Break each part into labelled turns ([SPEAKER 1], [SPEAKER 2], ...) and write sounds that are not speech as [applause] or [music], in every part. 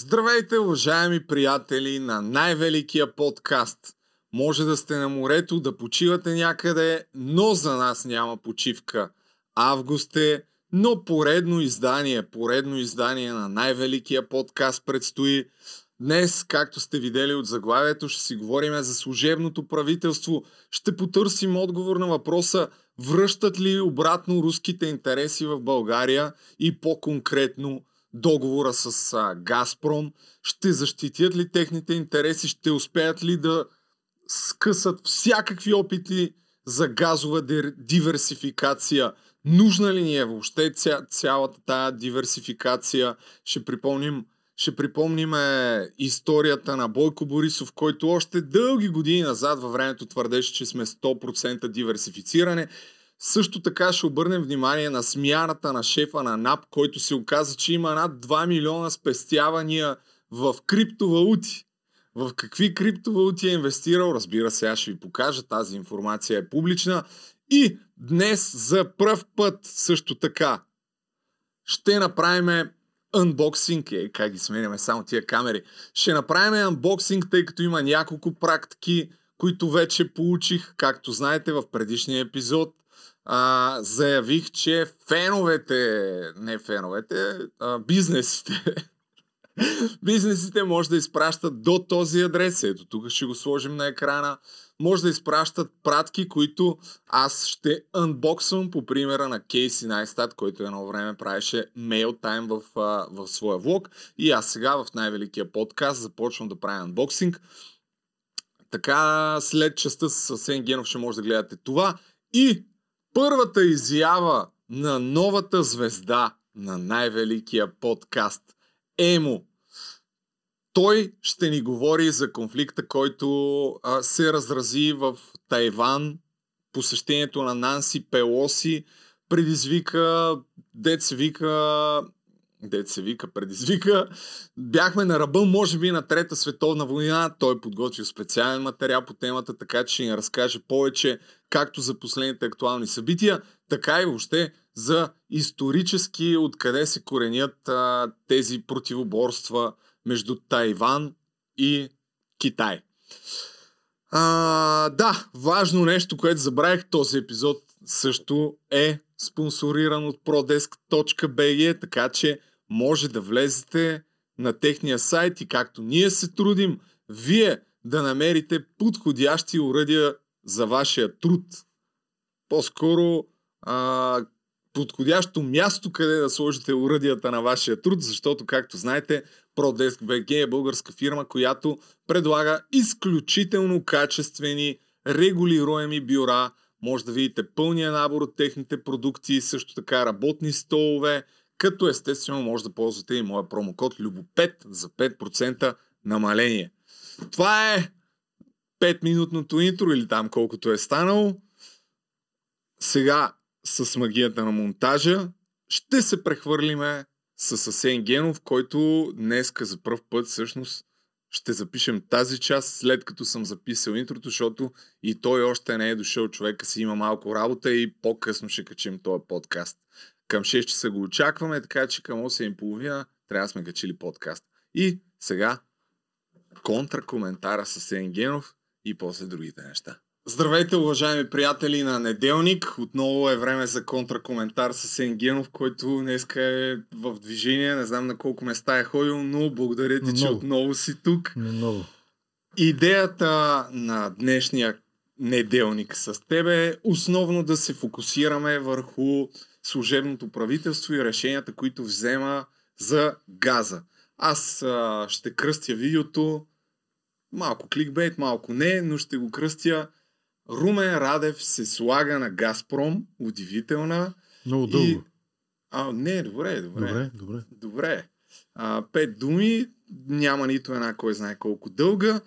[SPEAKER 1] Здравейте, уважаеми приятели на най-великия подкаст. Може да сте на морето, да почивате някъде, но за нас няма почивка. Август е, но поредно издание, поредно издание на най-великия подкаст предстои. Днес, както сте видели от заглавието, ще си говорим за служебното правителство. Ще потърсим отговор на въпроса връщат ли обратно руските интереси в България и по-конкретно договора с а, Газпром, ще защитят ли техните интереси, ще успеят ли да скъсат всякакви опити за газова диверсификация. Нужна ли ни е въобще ця, цялата тая диверсификация? Ще припомним, ще припомним е, историята на Бойко Борисов, който още дълги години назад във времето твърдеше, че сме 100% диверсифициране. Също така ще обърнем внимание на смяната на шефа на НАП, който се оказа, че има над 2 милиона спестявания в криптовалути. В какви криптовалути е инвестирал, разбира се, аз ще ви покажа, тази информация е публична. И днес за пръв път също така ще направим анбоксинг, е, как ги сменяме само тия камери. Ще направим анбоксинг, тъй като има няколко практики, които вече получих, както знаете в предишния епизод а, заявих, че феновете, не феновете, а, бизнесите, [laughs] бизнесите може да изпращат до този адрес. Ето тук ще го сложим на екрана. Може да изпращат пратки, които аз ще анбоксвам по примера на Кейси Найстат, който едно време правеше мейл тайм в, в своя влог. И аз сега в най-великия подкаст започвам да правя анбоксинг. Така след частта с Асен Генов ще може да гледате това. И първата изява на новата звезда на най-великия подкаст Емо. Той ще ни говори за конфликта, който а, се разрази в Тайван. Посещението на Нанси Пелоси предизвика, деца вика, дет се вика, предизвика. Бяхме на ръба, може би, на Трета световна война. Той подготвил специален материал по темата, така че ще ни разкаже повече както за последните актуални събития, така и въобще за исторически откъде се коренят а, тези противоборства между Тайван и Китай. А, да, важно нещо, което забравих този епизод също е спонсориран от prodesk.bg, така че може да влезете на техния сайт и както ние се трудим, вие да намерите подходящи уръдия за вашия труд. По-скоро а, подходящо място, къде да сложите уръдията на вашия труд, защото, както знаете, ProDesk BG е българска фирма, която предлага изключително качествени, регулируеми бюра. Може да видите пълния набор от техните продукти, също така работни столове, като естествено може да ползвате и моя промокод LUBO5 за 5% намаление. Това е 5-минутното интро или там колкото е станало. Сега с магията на монтажа ще се прехвърлиме с Асен Генов, който днеска за първ път всъщност ще запишем тази част, след като съм записал интрото, защото и той още не е дошъл, човека си има малко работа и по-късно ще качим този подкаст. Към 6 часа го очакваме, така че към 8.30 трябва да сме качили подкаст. И сега контракоментара с Асен Генов и после другите неща. Здравейте, уважаеми приятели на неделник. Отново е време за контракоментар с Енгенов, който днеска е в движение. Не знам на колко места е ходил, но благодаря ти, че отново си тук.
[SPEAKER 2] Много.
[SPEAKER 1] Идеята на днешния неделник с тебе е основно да се фокусираме върху служебното правителство и решенията, които взема за газа. Аз а, ще кръстя видеото Малко кликбейт, малко не, но ще го кръстя. Румен Радев се слага на Газпром. Удивителна.
[SPEAKER 2] Много дълго. И...
[SPEAKER 1] А, не, добре, добре.
[SPEAKER 2] Добре, добре.
[SPEAKER 1] Добре. А, пет думи, няма нито една, кой знае колко дълга.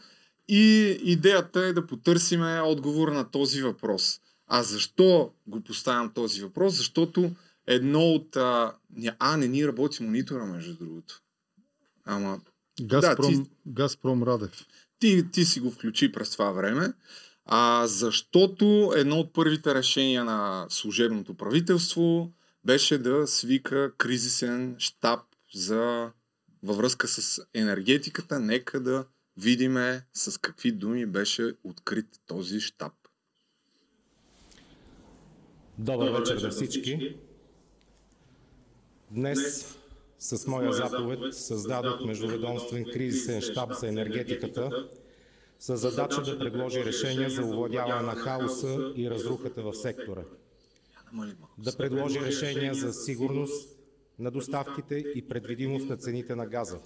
[SPEAKER 1] И идеята е да потърсиме отговор на този въпрос. А защо го поставям този въпрос? Защото едно от... А, а не ни работи монитора, между другото. Ама...
[SPEAKER 2] Газпром, да, ти... Газпром Радев
[SPEAKER 1] ти, ти си го включи през това време, а, защото едно от първите решения на служебното правителство беше да свика кризисен штаб за във връзка с енергетиката, нека да видиме с какви думи беше открит този щаб.
[SPEAKER 3] Добър вечер на всички. Днес с моя заповед създадох Междуведомствен кризисен щаб за енергетиката с задача да предложи решения за овладяване на хаоса и разрухата в сектора. Да предложи решения за сигурност на доставките и предвидимост на цените на газа.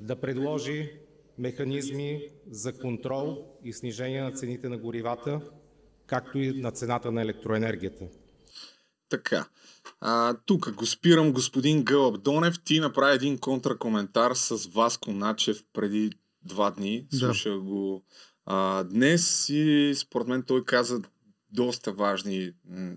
[SPEAKER 3] Да предложи механизми за контрол и снижение на цените на горивата, както и на цената на електроенергията.
[SPEAKER 1] Така. А, тук го спирам господин Гълъб Донев. Ти направи един контракоментар с Васко Начев преди два дни. Да. Слушах го а, днес и според мен той каза доста важни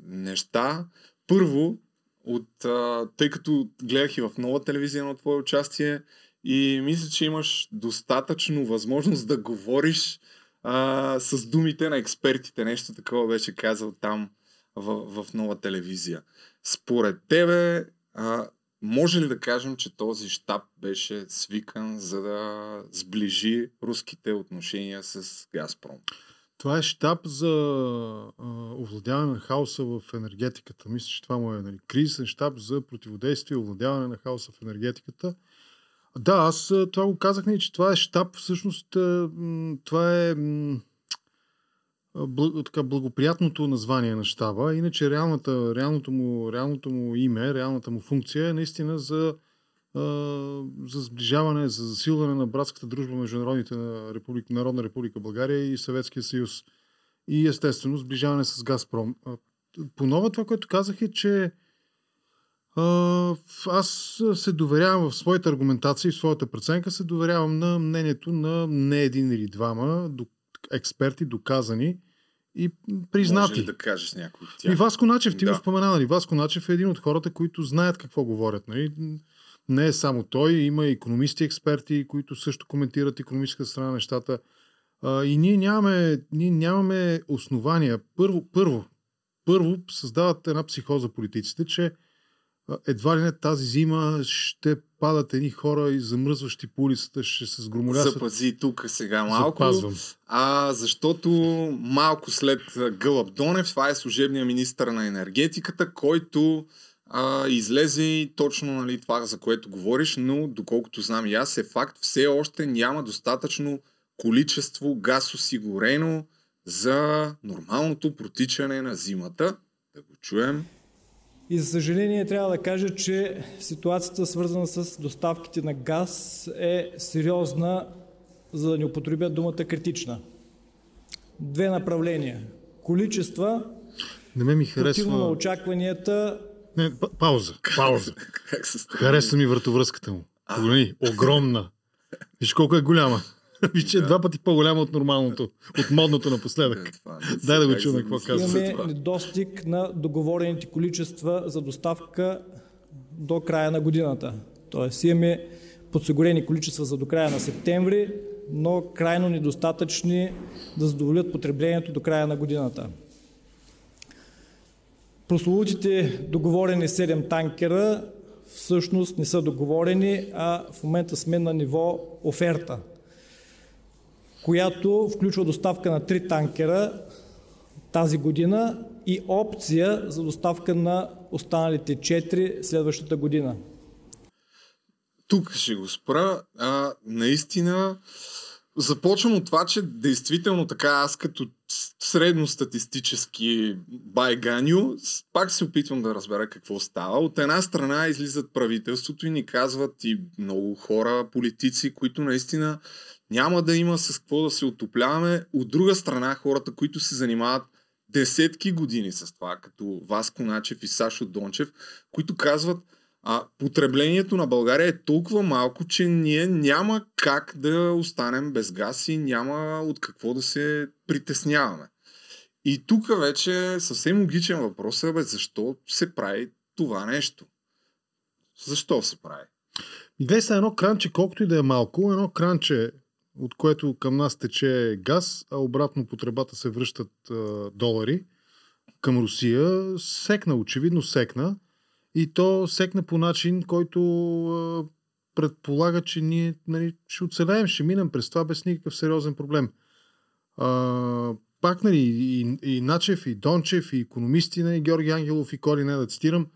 [SPEAKER 1] неща. Първо, от, а, тъй като гледах и в нова телевизия на твое участие и мисля, че имаш достатъчно възможност да говориш а, с думите на експертите. Нещо такова беше казал там в, в нова телевизия. Според тебе, а, може ли да кажем, че този щаб беше свикан за да сближи руските отношения с Газпром?
[SPEAKER 2] Това е щаб за овладяване на хаоса в енергетиката. Мисля, че това му е нали, кризисен щаб за противодействие и овладяване на хаоса в енергетиката. Да, аз това го казах, че това е щаб, всъщност това е благоприятното название на щаба. Иначе реалната, реалното, му, реалното му име, реалната му функция е наистина за, за сближаване, за засилване на братската дружба между народите на Република, Народна република България и Съветския съюз. И естествено сближаване с Газпром. По нова това, което казах е, че аз се доверявам в своята аргументация и в своята преценка, се доверявам на мнението на не един или двама експерти, доказани и признати. Може
[SPEAKER 1] ли да кажеш някой от тях?
[SPEAKER 2] И Васко Начев, ти да. го спомена, нали? Васко Начев е един от хората, които знаят какво говорят. Нали? Не е само той, има економисти, експерти, които също коментират економическата страна на нещата. А, и ние нямаме, ние нямаме основания. Първо, първо, първо създават една психоза политиците, че едва ли не тази зима ще падат едни хора и замръзващи по улицата, ще се сгромолясат.
[SPEAKER 1] Запази тук сега малко. Запазвам. А, защото малко след Гълъб Донев, това е служебния министр на енергетиката, който а, излезе и точно нали, това, за което говориш, но доколкото знам и аз, е факт, все още няма достатъчно количество газ осигурено за нормалното протичане на зимата. Да го чуем.
[SPEAKER 4] И за съжаление трябва да кажа, че ситуацията свързана с доставките на газ е сериозна, за да не употребя думата критична. Две направления. Количества,
[SPEAKER 2] не ме ми харесва...
[SPEAKER 4] на очакванията...
[SPEAKER 2] Не, пауза, пауза. [laughs] Харесва ми вратовръзката му. Погледни, огромна. Виж колко е голяма. Виж, че е два пъти по-голяма от нормалното, от модното напоследък. Е, Дай да го чуем какво казва.
[SPEAKER 4] Имаме недостиг на договорените количества за доставка до края на годината. Тоест имаме подсигурени количества за до края на септември, но крайно недостатъчни да задоволят потреблението до края на годината. Прословутите договорени 7 танкера всъщност не са договорени, а в момента сме на ниво оферта – която включва доставка на три танкера тази година и опция за доставка на останалите четири следващата година.
[SPEAKER 1] Тук ще го спра. А, наистина, започвам от това, че действително така аз като средностатистически байганю, пак се опитвам да разбера какво става. От една страна излизат правителството и ни казват и много хора, политици, които наистина няма да има с какво да се отопляваме. От друга страна, хората, които се занимават десетки години с това, като Васко Начев и Сашо Дончев, които казват, а потреблението на България е толкова малко, че ние няма как да останем без газ и няма от какво да се притесняваме. И тук вече съвсем логичен въпрос е, бе, защо се прави това нещо? Защо се прави?
[SPEAKER 2] Гледай са едно кранче, колкото и да е малко, едно кранче от което към нас тече газ, а обратно по тръбата се връщат а, долари към Русия, секна, очевидно секна. И то секна по начин, който а, предполага, че ние нали, ще оцелеем, ще минем през това без никакъв сериозен проблем. А, пак, нали, и, и Начев, и Дончев, и економисти, нали, Георги Ангелов и Коли, не да цитирам,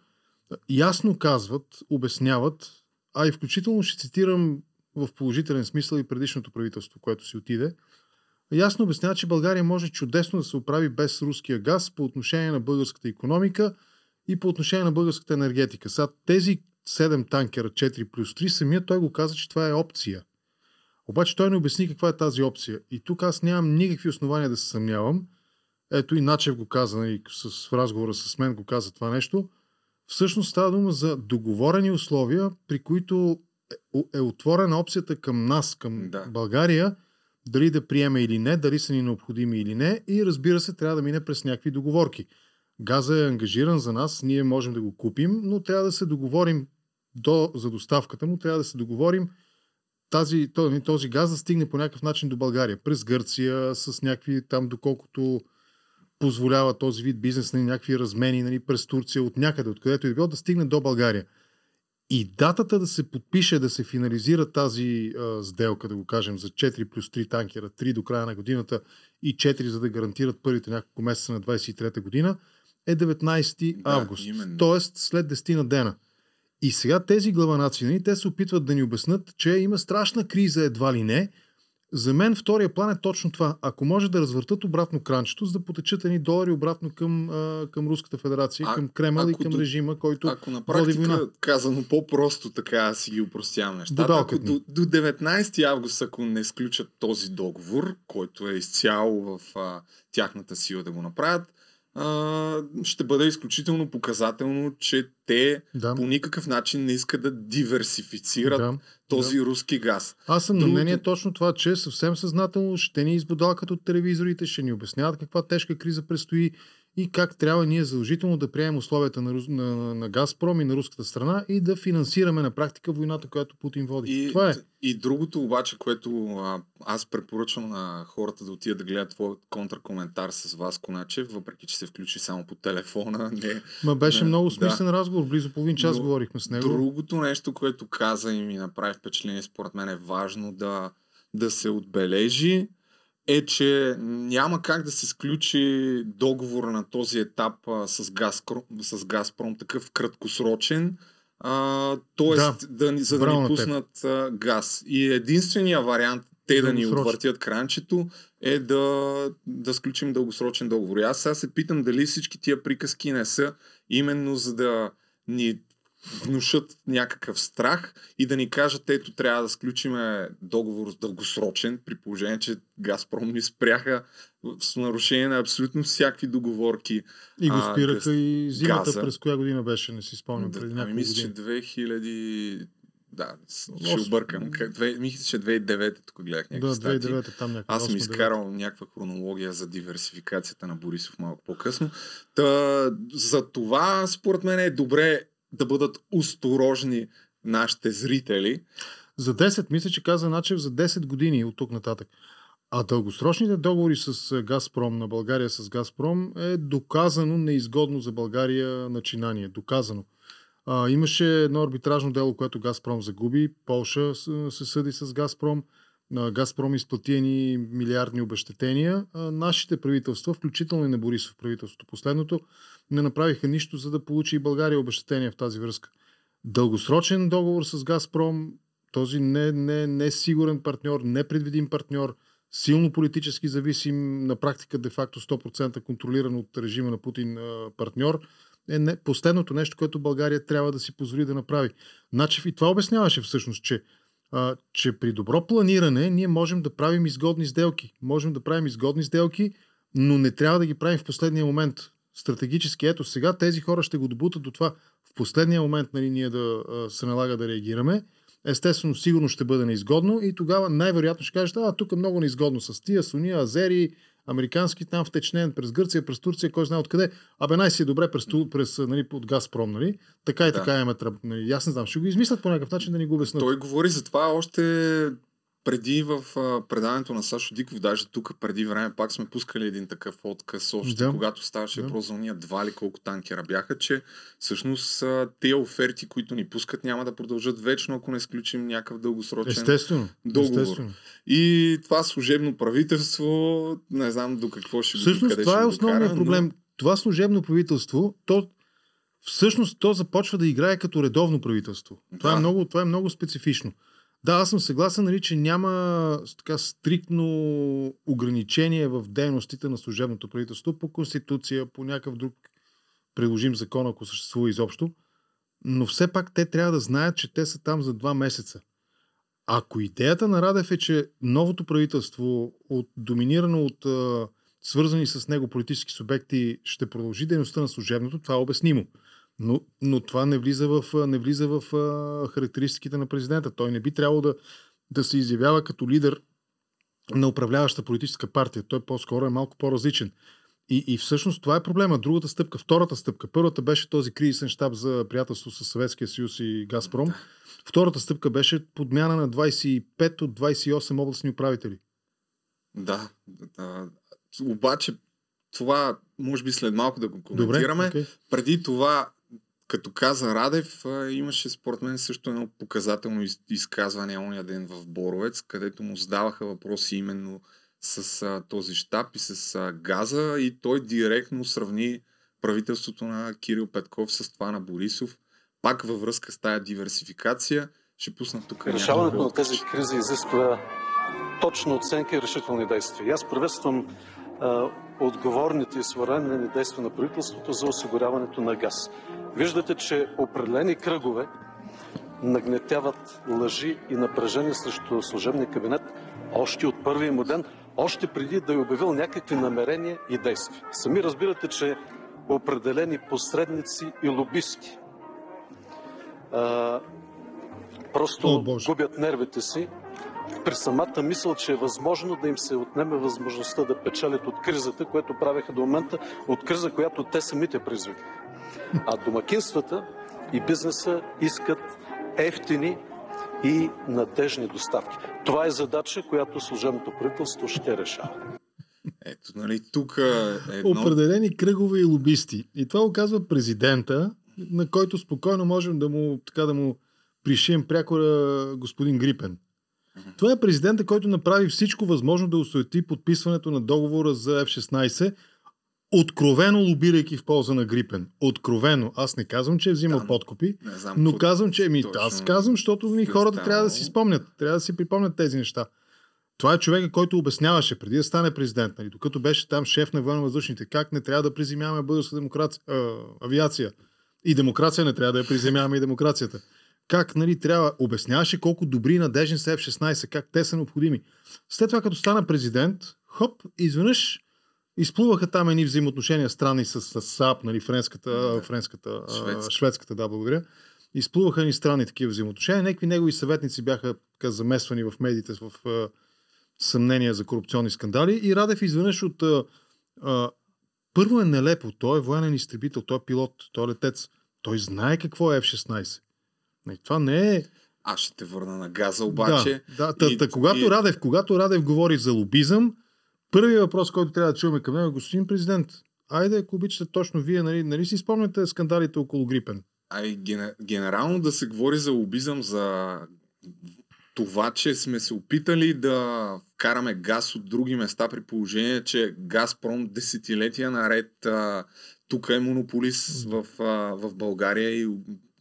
[SPEAKER 2] ясно казват, обясняват, а и включително ще цитирам в положителен смисъл и предишното правителство, което си отиде, ясно обяснява, че България може чудесно да се оправи без руския газ по отношение на българската економика и по отношение на българската енергетика. Сега тези 7 танкера 4 плюс 3, самият той го каза, че това е опция. Обаче той не обясни каква е тази опция. И тук аз нямам никакви основания да се съмнявам. Ето и Начев го каза, нали, с, в разговора с мен го каза това нещо. Всъщност става дума за договорени условия, при които е, отворена опцията към нас, към да. България, дали да приеме или не, дали са ни необходими или не и разбира се, трябва да мине през някакви договорки. Газа е ангажиран за нас, ние можем да го купим, но трябва да се договорим до, за доставката му, трябва да се договорим тази, този, този газ да стигне по някакъв начин до България. През Гърция, с някакви там, доколкото позволява този вид бизнес на нали, някакви размени нали, през Турция, от някъде, откъдето и било, да стигне до България. И датата да се подпише, да се финализира тази а, сделка, да го кажем, за 4 плюс 3 танкера, 3 до края на годината и 4 за да гарантират първите няколко месеца на 23-та година, е 19 да, август. Именно. Тоест след 10 на дена. И сега тези главанаци, нали, те се опитват да ни обяснат, че има страшна криза едва ли не. За мен втория план е точно това. Ако може да развъртат обратно кранчето, за да потечат едни долари обратно към, а, към Руската федерация, а, към Кремъл и към до, режима, който
[SPEAKER 1] Ако на практика, война. казано по-просто така си ги упростявам нещата, ако до, до 19 август, ако не изключат този договор, който е изцяло в а, тяхната сила да го направят, а, ще бъде изключително показателно, че те да. по никакъв начин не искат да диверсифицират да. този да. руски газ.
[SPEAKER 2] Аз съм Другото... на мнение точно това, че съвсем съзнателно ще ни избудалкат от телевизорите, ще ни обясняват каква тежка криза предстои и как трябва ние задължително да приемем условията на, на, на Газпром и на руската страна и да финансираме на практика войната, която Путин води.
[SPEAKER 1] И,
[SPEAKER 2] Това е.
[SPEAKER 1] И другото обаче, което а, аз препоръчвам на хората да отидат да гледат твой контракоментар с вас, Коначев, въпреки че се включи само по телефона. [laughs] Не,
[SPEAKER 2] Ма беше не, много смислен да. разговор, близо половин час Но, говорихме с него.
[SPEAKER 1] Другото нещо, което каза и ми направи впечатление, според мен е важно да, да се отбележи, е, че няма как да се сключи договор на този етап а, с, Газпром, с Газпром, такъв краткосрочен, т.е. Да, да, за да ни пуснат а, газ. И единствения вариант те да ни отвъртят кранчето е да, да сключим дългосрочен договор. И аз сега се питам дали всички тия приказки не са именно за да ни внушат някакъв страх и да ни кажат, ето трябва да сключиме договор с дългосрочен, при положение, че Газпром ни спряха с нарушение на абсолютно всякакви договорки.
[SPEAKER 2] И го спираха а, и зимата газа. през коя година беше, не си спомням.
[SPEAKER 1] Да, ами мисля, че 2000... Да, ще объркам. Мисля, че 2009 тук гледах някакви
[SPEAKER 2] Да, 2009 там някаква.
[SPEAKER 1] Аз съм изкарал някаква хронология за диверсификацията на Борисов малко по-късно. Та, за това, според мен е добре да бъдат осторожни нашите зрители.
[SPEAKER 2] За 10, мисля, че каза Начев за 10 години от тук нататък. А дългосрочните договори с Газпром на България с Газпром е доказано неизгодно за България начинание. Доказано. А, имаше едно арбитражно дело, което Газпром загуби. Полша се съди с Газпром. Газпром изплати ни милиардни обещетения. А, нашите правителства, включително и на Борисов правителството, последното, не направиха нищо, за да получи и България обещетения в тази връзка. Дългосрочен договор с Газпром, този не, не, не сигурен партньор, непредвидим партньор, силно политически зависим, на практика де-факто 100% контролиран от режима на Путин партньор, е не, последното нещо, което България трябва да си позволи да направи. Начев и това обясняваше всъщност, че, а, че при добро планиране ние можем да правим изгодни сделки. Можем да правим изгодни сделки, но не трябва да ги правим в последния момент стратегически, ето сега тези хора ще го добутат до това в последния момент нали, ние да се налага да реагираме. Естествено, сигурно ще бъде неизгодно и тогава най-вероятно ще кажете, а тук е много неизгодно с тия, суни, азери, американски там втечнен през Гърция, през Турция, кой знае откъде. Абе най-си е добре през, през нали, от Газпром, нали? Така и да. така имаме. Нали, аз не знам, ще го измислят по някакъв начин да ни го обяснат.
[SPEAKER 1] Той говори за това още преди в а, предаването на Сашо Диков, даже тук преди време пак сме пускали един такъв отказ още,
[SPEAKER 2] Да.
[SPEAKER 1] когато ставаше
[SPEAKER 2] Да.
[SPEAKER 1] въпрос за уния два ли колко танкера бяха, че всъщност тези оферти, които ни пускат, няма да продължат вечно, ако не изключим някакъв дългосрочен
[SPEAKER 2] Естествено.
[SPEAKER 1] договор.
[SPEAKER 2] естествено.
[SPEAKER 1] И това служебно правителство, не знам до какво ще го
[SPEAKER 2] Всъщност това е основният проблем. Това служебно правителство, то всъщност то започва да играе като редовно правителство. Това,
[SPEAKER 1] Да.
[SPEAKER 2] е, много, това е много специфично. Да, аз съм съгласен, нали, че няма така стриктно ограничение в дейностите на служебното правителство по конституция, по някакъв друг приложим закон, ако съществува изобщо. Но все пак те трябва да знаят, че те са там за два месеца. Ако идеята на Радев е, че новото правителство, от, доминирано от свързани с него политически субекти, ще продължи дейността на служебното, това е обяснимо. Но, но това не влиза в, не влиза в а, характеристиките на президента. Той не би трябвало да, да се изявява като лидер на управляваща политическа партия. Той по-скоро е малко по-различен. И, и всъщност това е проблема. Другата стъпка, втората стъпка. Първата беше този кризисен щаб за приятелство с Съветския съюз и Газпром. Втората стъпка беше подмяна на 25 от 28 областни управители.
[SPEAKER 1] Да, да. Обаче това може би след малко да го коментираме.
[SPEAKER 2] Добре? Okay.
[SPEAKER 1] Преди това, като каза Радев, имаше според мен също едно показателно из- изказване ония ден в Боровец, където му задаваха въпроси именно с а, този щаб и с а, газа и той директно сравни правителството на Кирил Петков с това на Борисов. Пак във връзка с тая диверсификация. Ще пусна тук
[SPEAKER 5] Решаването на тези кризи изисква точна оценка и решителни действия. И аз приветствам отговорните и своевременни действия на правителството за осигуряването на газ. Виждате, че определени кръгове нагнетяват лъжи и напрежение срещу служебния кабинет още от първия му ден, още преди да е обявил някакви намерения и действия. Сами разбирате, че определени посредници и лобисти а, просто
[SPEAKER 2] О, Боже.
[SPEAKER 5] губят нервите си при самата мисъл, че е възможно да им се отнеме възможността да печелят от кризата, което правеха до момента, от криза, която те самите предизвикаха. А домакинствата и бизнеса искат ефтини и надежни доставки. Това е задача, която служебното правителство ще решава.
[SPEAKER 1] Ето, нали, тук е едно...
[SPEAKER 2] Определени кръгове и лобисти. И това оказва президента, на който спокойно можем да му, така да му пришием прякора господин Грипен. Това е президента, който направи всичко възможно да осуети подписването на договора за F-16, откровено лобирайки в полза на Грипен. Откровено. Аз не казвам, че е взимал
[SPEAKER 1] Да,
[SPEAKER 2] подкупи,
[SPEAKER 1] Не знам
[SPEAKER 2] но казвам, че еми,
[SPEAKER 1] точно
[SPEAKER 2] аз казвам, защото
[SPEAKER 1] е
[SPEAKER 2] хората трябва да си спомнят. Трябва да си припомнят тези неща. Това е човека, който обясняваше преди да стане президент, нали, докато беше там шеф на военно-въздушните, как не трябва да приземяваме българска демокрация, а, авиация. И демокрация не трябва да я приземяваме и демокрацията. Как нали, трябва, обясняваше колко добри и надежни са F-16, как те са необходими. След това, като стана президент, хоп, изведнъж изплуваха там едни взаимоотношения странни с, с САП, нали, френската,
[SPEAKER 1] Да.
[SPEAKER 2] френската а,
[SPEAKER 1] Шведска.
[SPEAKER 2] шведската, да, благодаря. Изплуваха ни странни такива взаимоотношения. Някакви негови съветници бяха така, замесвани в медиите в а, съмнения за корупционни скандали и Радев изведнъж от... А, а, първо е нелепо. Той е военен изтребител, той е пилот, той е летец. Той знае какво е F-16. Нали, Това не е...
[SPEAKER 1] Аз ще те върна на газа, обаче.
[SPEAKER 2] Да, да, та,
[SPEAKER 1] и-
[SPEAKER 2] когато,
[SPEAKER 1] и-
[SPEAKER 2] Радев, когато Радев говори за лобизъм, първият въпрос, който трябва да чуваме към него е господин президент. Айде, ако обичате точно вие, нали, нали си спомняте скандалите около Грипен?
[SPEAKER 1] А и ген- генерално да се говори за лобизъм, за това, че сме се опитали да вкараме газ от други места при положение, че Газпром десетилетия наред а, тук е монополист в, а, в България и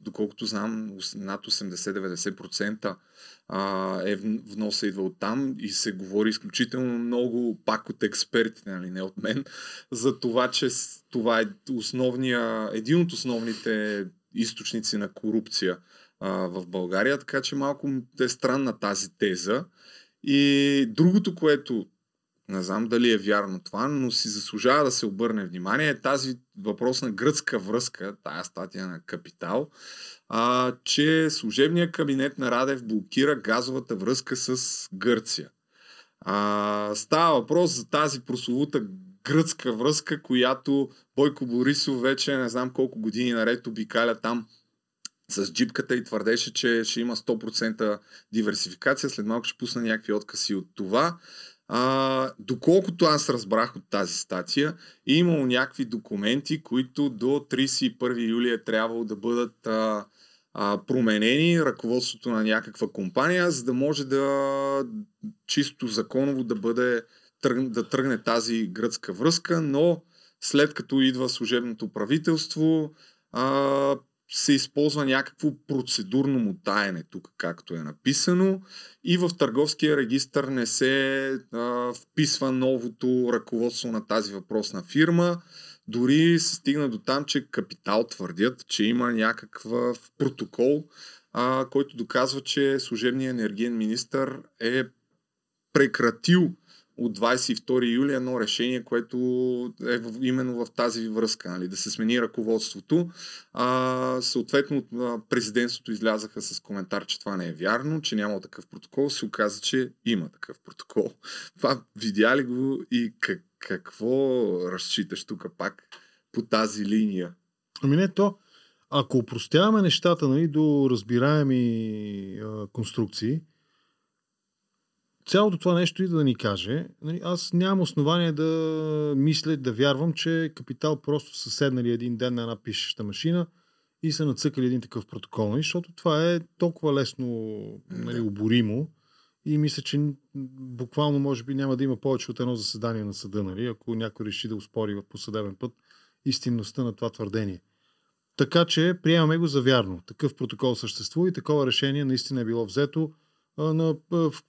[SPEAKER 1] доколкото знам над 80-90% а, е вноса идва от там и се говори изключително много пак от експертите, нали, не от мен, за това, че това е основния, един от основните източници на корупция а, в България, така че малко е странна тази теза. И другото, което не знам дали е вярно това, но си заслужава да се обърне внимание тази въпросна гръцка връзка, тая статия на Капитал, а, че служебният кабинет на Радев блокира газовата връзка с Гърция. А, става въпрос за тази прословута гръцка връзка, която Бойко Борисов вече не знам колко години наред обикаля там с джипката и твърдеше, че ще има 100% диверсификация. След малко ще пусна някакви откази от това. А, доколкото аз разбрах от тази статия, е имало някакви документи, които до 31 юли е трябвало да бъдат а, а, променени ръководството на някаква компания, за да може да чисто законово да бъде да тръгне тази гръцка връзка, но след като идва служебното правителство, а, се използва някакво процедурно мутаене тук, както е написано, и в търговския регистр не се а, вписва новото ръководство на тази въпросна фирма. Дори се стигна до там, че Капитал твърдят, че има някакъв протокол, а, който доказва, че служебният енергиен министр е прекратил от 22 юли едно решение, което е именно в тази връзка, нали, да се смени ръководството. А, съответно, президентството излязаха с коментар, че това не е вярно, че няма такъв протокол. Се оказа, че има такъв протокол. [laughs] Това видя ли го и как, какво разчиташ тук пак по тази линия?
[SPEAKER 2] Ами не, то, ако упростяваме нещата нали, до разбираеми а, конструкции, цялото това нещо и да ни каже, нали, аз нямам основание да мисля, да вярвам, че Капитал просто са седнали един ден на една пишеща машина и са нацъкали един такъв протокол, нали, защото това е толкова лесно нали, оборимо и мисля, че буквално може би няма да има повече от едно заседание на съда, нали, ако някой реши да успори по съдебен път истинността на това твърдение. Така че приемаме го за вярно. Такъв протокол съществува и такова решение наистина е било взето на,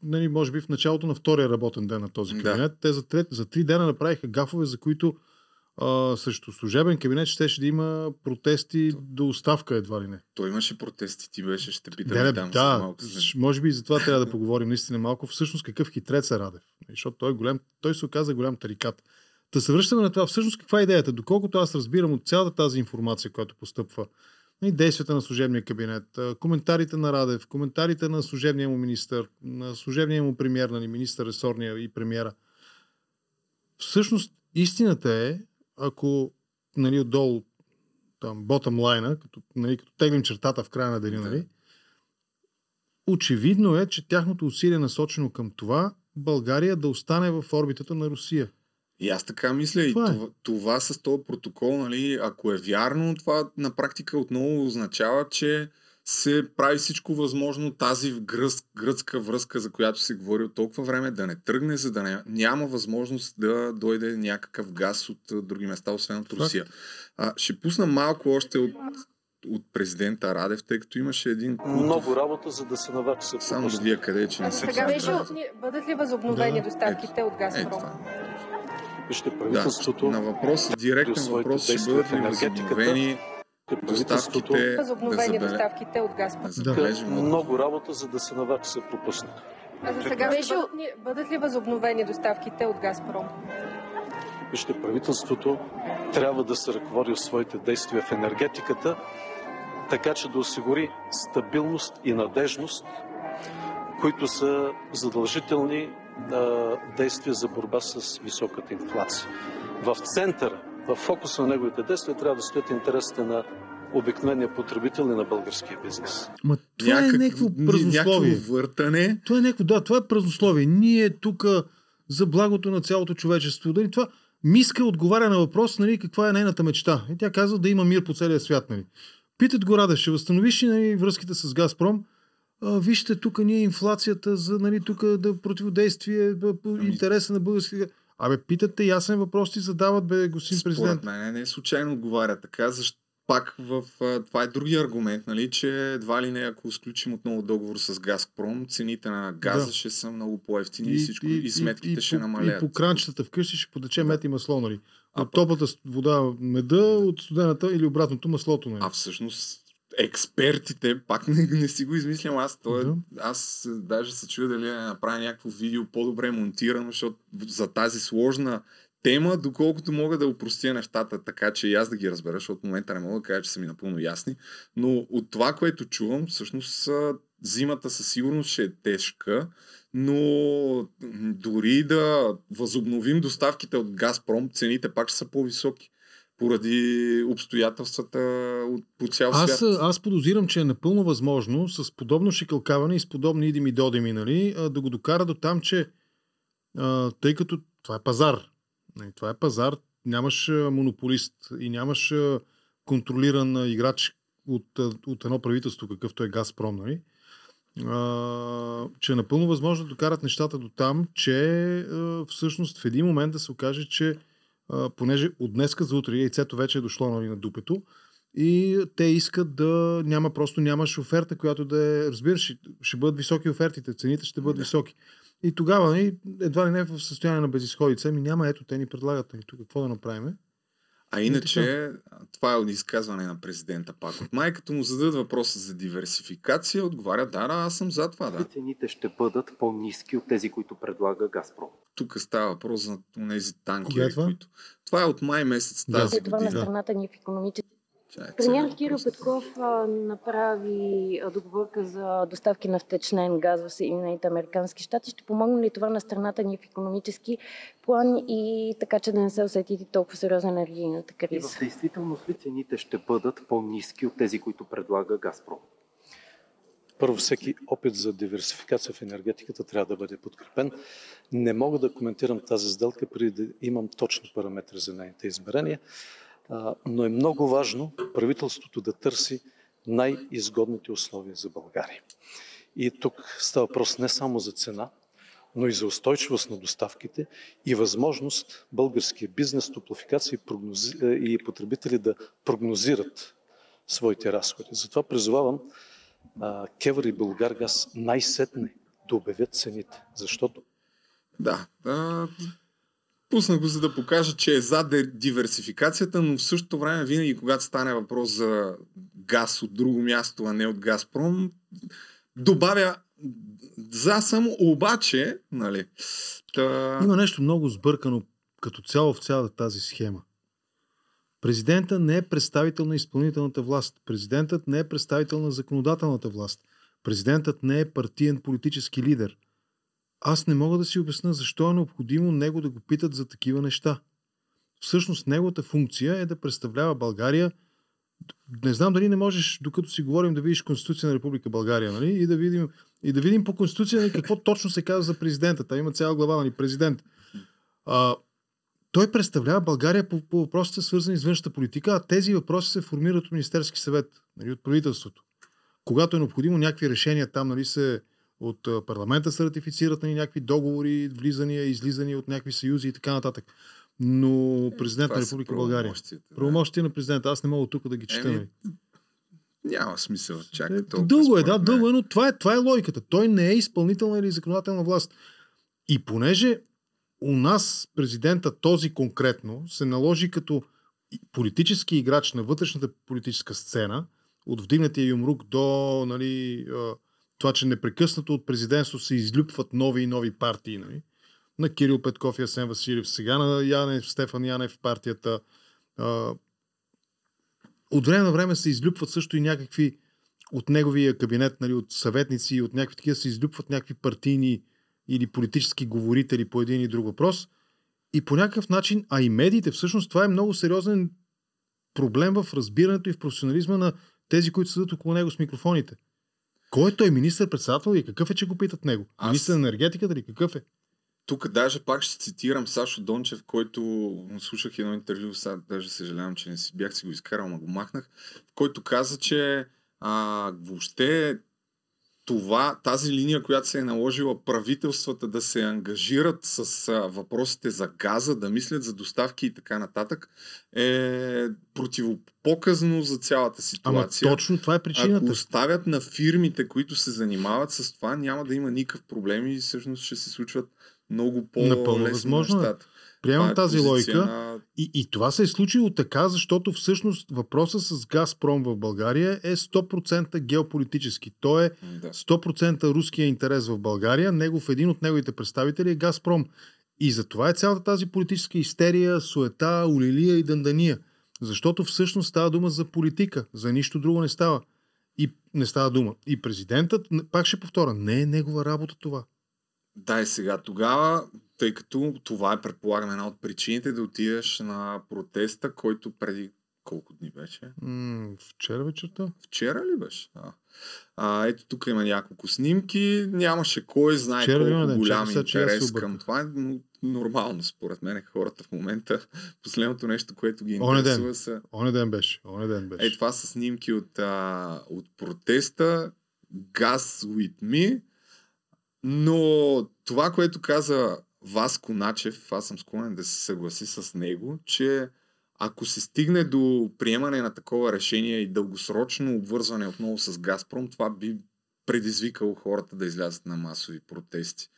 [SPEAKER 2] нали, може би в началото на втория работен ден на този кабинет. Да. Те за, трет, за три дена направиха гафове, за които а, срещу служебен кабинет щеше да има протести То... до оставка едва ли не.
[SPEAKER 1] Той имаше протести, ти беше, ще питам да, там.
[SPEAKER 2] Да, малко може би и за това трябва да поговорим наистина малко. Всъщност какъв хитрец е Радев. Защото той, е голям, той се оказа голям тарикат. Да се връщаме на това. Всъщност каква е идеята? Доколкото аз разбирам от цялата тази информация, която постъпва действията на служебния кабинет, коментарите на Радев, коментарите на служебния му министър, на служебния му премьер, нали, министър, ресорния и премьера. Всъщност, истината е, ако нали, отдолу там, ботъм лайна, като, нали, като теглим чертата в края на деня, нали, очевидно е, че тяхното усилие е насочено към това България да остане в орбитата на Русия.
[SPEAKER 1] И аз така мисля. Това и е. това, това с този протокол, нали, ако е вярно, това на практика отново означава, че се прави всичко възможно тази гръц, гръцка връзка, за която се говори от толкова време, да не тръгне, за да не, няма възможност да дойде някакъв газ от други места, освен от Русия. А, ще пусна малко още от, от президента Радев, тъй като имаше един...
[SPEAKER 5] Култов... Много работа, за да се навачи.
[SPEAKER 1] Само да вие къде е, че не се...
[SPEAKER 6] Сега беше, бъдат ли възобновени да. доставките от Газпром?
[SPEAKER 5] Е, Вижте, правителството...
[SPEAKER 1] Да, на въпрос, директен въпрос ще бъдат ли възобновени доставките,
[SPEAKER 6] възобновени да доставките от Газпром.
[SPEAKER 5] Да. Много работа, за да се навачи се пропуснат.
[SPEAKER 6] А за сега беше, бъдат ли възобновени доставките от Газпром?
[SPEAKER 5] Вижте, правителството трябва да се ръководи в своите действия в енергетиката, така че да осигури стабилност и надежност, които са задължителни действия за борба с високата инфлация. В центъра, в фокуса на неговите действия трябва да стоят интересите на обикновения потребител и на българския бизнес.
[SPEAKER 2] Ма това Някак, е някакво празнословие.
[SPEAKER 1] Някакво въртане.
[SPEAKER 2] Това е някакво, да, това е празнословие. Ние тук за благото на цялото човечество. Дали, това Миска отговаря на въпрос, нали, каква е нейната мечта. И тя казва да има мир по целия свят. Нали. Питат го Раде, ще възстановиш ли нали, връзките с Газпром? А, вижте, тук ние инфлацията за нали, тук да противодействие по ами... интереса на българските. Абе, питате ясен въпрос ти задават, бе, господин президент.
[SPEAKER 1] Не, не, не случайно отговаря така, защото пак в, това е другия аргумент, нали, че едва ли не, ако сключим отново договор с Газпром, цените на газа да. ще са много по-ефтини и, и всичко, и, и сметките и, и, ще намалят.
[SPEAKER 2] И по кранчетата вкъщи ще потече да. мет и масло, нали? От а, топлата вода меда, от студената или обратното маслото, нали?
[SPEAKER 1] А всъщност експертите, пак не, не си го измислям аз, то е, да. аз даже се чуя дали да направя някакво видео по-добре монтирано, защото за тази сложна тема, доколкото мога да упростя нещата, така че и аз да ги разбера, защото в момента не мога да кажа, че са ми напълно ясни, но от това, което чувам, всъщност зимата със сигурност ще е тежка, но дори да възобновим доставките от Газпром, цените пак ще са по-високи поради обстоятелствата от, по цял
[SPEAKER 2] Аз,
[SPEAKER 1] свят.
[SPEAKER 2] аз подозирам, че е напълно възможно с подобно шикалкаване и с подобни идими додими, нали, да го докара до там, че а, тъй като това е пазар. Нали, това е пазар, нямаш монополист и нямаш контролиран играч от, от едно правителство, какъвто е Газпром, нали, а, че е напълно възможно да докарат нещата до там, че а, всъщност в един момент да се окаже, че а, понеже от днеска за утре яйцето вече е дошло нали, на дупето и те искат да няма, просто нямаш оферта, която да е, разбираш, ще бъдат високи офертите, цените ще бъдат
[SPEAKER 1] Да.
[SPEAKER 2] високи. И тогава нали, едва ли не в състояние на безисходица, ми няма, ето те ни предлагат нали, тук какво да направим.
[SPEAKER 1] А иначе, това е от изказване на президента пак. От май, като му зададат въпроса за диверсификация, отговаря, да, да, аз съм за това, да.
[SPEAKER 7] цените ще бъдат по-низки от тези, които предлага Газпром.
[SPEAKER 1] Тук става въпрос за тези
[SPEAKER 2] Кога е това?
[SPEAKER 1] които... Това е от май месец
[SPEAKER 2] Да.
[SPEAKER 1] тази
[SPEAKER 8] Е това на страната ни в економически. Премьер
[SPEAKER 1] въпрос.
[SPEAKER 8] Петков а, направи а, договорка за доставки на втечнен газ в Съединените Американски щати. Ще помогне ли това на страната ни в економически план и така, че да не се усети толкова сериозна енергийната
[SPEAKER 7] И
[SPEAKER 8] криза?
[SPEAKER 7] в действителност ли цените ще бъдат по-низки от тези, които предлага Газпром?
[SPEAKER 5] Първо, всеки опит за диверсификация в енергетиката трябва да бъде подкрепен. Не мога да коментирам тази сделка преди да имам точни параметри за нейните измерения, но е много важно правителството да търси най-изгодните условия за България. И тук става въпрос не само за цена, но и за устойчивост на доставките и възможност българския бизнес, топлофикация и, потребители да прогнозират своите разходи. Затова призовавам Кевър и Българгаз най-сетне да обявят цените, защото
[SPEAKER 1] Да. А, пусна го, за да покажа, че е за диверсификацията, но в същото време, винаги, когато стане въпрос за газ от друго място, а не от Газпром, добавя за само, обаче, нали, та...
[SPEAKER 2] Има нещо много сбъркано като цяло в цялата тази схема. Президента не е представител на изпълнителната власт. Президентът не е представител на законодателната власт. Президентът не е партиен политически лидер. Аз не мога да си обясна защо е необходимо него да го питат за такива неща. Всъщност неговата функция е да представлява България. Не знам дали не можеш, докато си говорим, да видиш Конституция на Република България, нали? И да видим, и да видим по Конституция нали, какво точно се казва за президента. Там има цяла глава, нали? Президент. А, той представлява България по, по въпросите, свързани с външната политика, а тези въпроси се формират от Министерски съвет, нали, от правителството. Когато е необходимо някакви решения там, нали, се от парламента се ратифицират нали, някакви договори, влизания, излизания от някакви съюзи и така нататък. Но президент
[SPEAKER 1] това
[SPEAKER 2] на Република България.
[SPEAKER 1] да.
[SPEAKER 2] На президента. Аз не мога тук да ги чета.
[SPEAKER 1] Еми,
[SPEAKER 2] нали.
[SPEAKER 1] Няма смисъл. Чак
[SPEAKER 2] Е,
[SPEAKER 1] толкова,
[SPEAKER 2] Дълго е, да, дълго е, но това е, това е логиката. Той не е изпълнителна или законодателна власт. И понеже у нас президента този конкретно се наложи като политически играч на вътрешната политическа сцена, от вдигнатия юмрук до нали, това, че непрекъснато от президентство се излюпват нови и нови партии. Нали? На Кирил Петков и Асен Василев, сега на Янев, Стефан Янев в партията. А, от време на време се излюпват също и някакви от неговия кабинет, нали, от съветници и от някакви такива се излюпват някакви партийни или политически говорители по един и друг въпрос. И по някакъв начин, а и медиите, всъщност това е много сериозен проблем в разбирането и в професионализма на тези, които седат около него с микрофоните. Кой е той? Министър-председател и какъв е, че го питат него?
[SPEAKER 1] Аз-
[SPEAKER 2] Министър на енергетиката ли? Какъв е?
[SPEAKER 1] Тук даже пак ще цитирам Сашо Дончев, който слушах едно интервю, сега даже съжалявам, че не си бях си го изкарал, ма го махнах, който каза, че а, въобще това, тази линия, която се е наложила правителствата да се ангажират с а, въпросите за газа, да мислят за доставки и така нататък, е противопоказно за цялата
[SPEAKER 2] Ама
[SPEAKER 1] ситуация.
[SPEAKER 2] точно това е причината.
[SPEAKER 1] Ако оставят на фирмите, които се занимават с това, няма да има никакъв проблем и всъщност ще се случват много по-лесно
[SPEAKER 2] е.
[SPEAKER 1] нещата.
[SPEAKER 2] Приемам
[SPEAKER 1] е
[SPEAKER 2] тази логика.
[SPEAKER 1] На...
[SPEAKER 2] И, и това се е случило така, защото всъщност въпросът с Газпром в България е 100% геополитически. Той е
[SPEAKER 1] Да.
[SPEAKER 2] 100% руския интерес в България. Негов един от неговите представители е Газпром. И за това е цялата тази политическа истерия, суета, улилия и дандания. Защото всъщност става дума за политика. За нищо друго не става. И не става дума. И президентът, пак ще повторя, не е негова работа това.
[SPEAKER 1] Да, и сега тогава тъй като това е, предполагам, една от причините да отидеш на протеста, който преди колко дни беше?
[SPEAKER 2] М- вчера вечерта.
[SPEAKER 1] Вчера ли беше? А. А, ето тук има няколко снимки. Нямаше кой знае
[SPEAKER 2] Вчера
[SPEAKER 1] колко
[SPEAKER 2] ден?
[SPEAKER 1] голям
[SPEAKER 2] сега, се
[SPEAKER 1] интерес
[SPEAKER 2] обърках.
[SPEAKER 1] към това. Но нормално, според мен, хората в момента. [laughs] Последното нещо, което ги
[SPEAKER 2] Оня ден.
[SPEAKER 1] интересува са...
[SPEAKER 2] Оня ден беше. Оня ден беше.
[SPEAKER 1] Е, това са снимки от, а, от протеста Gas with me. Но това, което каза Васко Начев, аз съм склонен да се съгласи с него, че ако се стигне до приемане на такова решение и дългосрочно обвързване отново с Газпром, това би предизвикало хората да излязат на масови протести.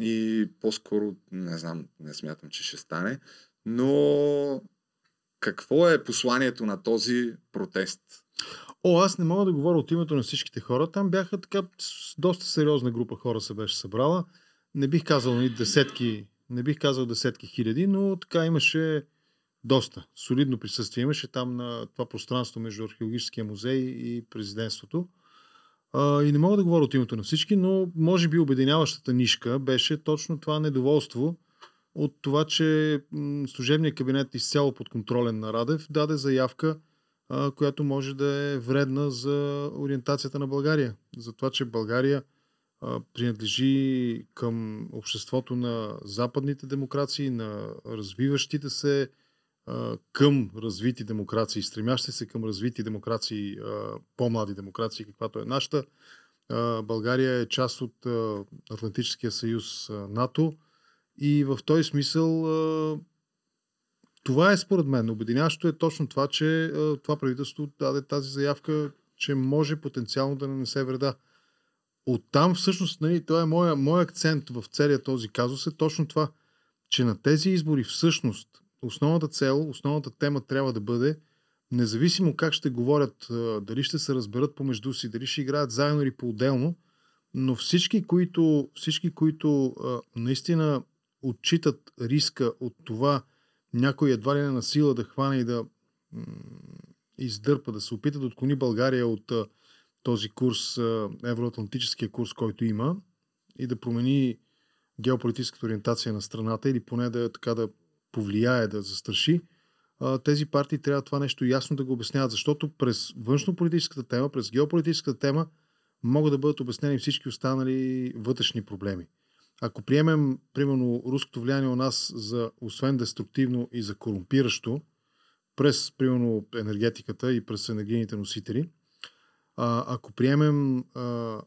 [SPEAKER 1] И по-скоро, не знам, не смятам, че ще стане, но какво е посланието на този протест?
[SPEAKER 2] О, аз не мога да говоря от името на всичките хора. Там бяха така доста сериозна група хора се беше събрала. Не бих казал нали, десетки, не бих казал десетки хиляди, но така имаше доста солидно присъствие. Имаше там на това пространство между археологическия музей и президентството. И не мога да говоря от името на всички, но може би обединяващата нишка беше точно това недоволство от това, че служебният кабинет изцяло подконтролен на Радев даде заявка която може да е вредна за ориентацията на България. За това, че България принадлежи към обществото на западните демокрации, на развиващите се към развити демокрации, стремящи се към развити демокрации, по-млади демокрации, каквато е нашата. България е част от Атлантическия съюз НАТО и в този смисъл това е според мен. Обединяващо е точно това, че това правителство даде тази заявка, че може потенциално да нанесе вреда. Оттам всъщност, нали, това е моя, мой акцент в целия този казус е точно това, че на тези избори всъщност основната цел, основната тема трябва да бъде независимо как ще говорят, дали ще се разберат помежду си, дали ще играят заедно или по-отделно, но всички, които, всички, които а, наистина отчитат риска от това някой едва ли не на сила да хване и да м, издърпа, да се опита да отклони България от а, този курс, евроатлантическия курс, който има и да промени геополитическата ориентация на страната или поне да така да повлияе, да застраши, тези партии трябва това нещо ясно да го обясняват, защото през външнополитическата тема, през геополитическата тема могат да бъдат обяснени всички останали вътрешни проблеми. Ако приемем, примерно, руското влияние у нас за освен деструктивно и за корумпиращо, през, примерно, енергетиката и през енергийните носители, а, ако приемем а,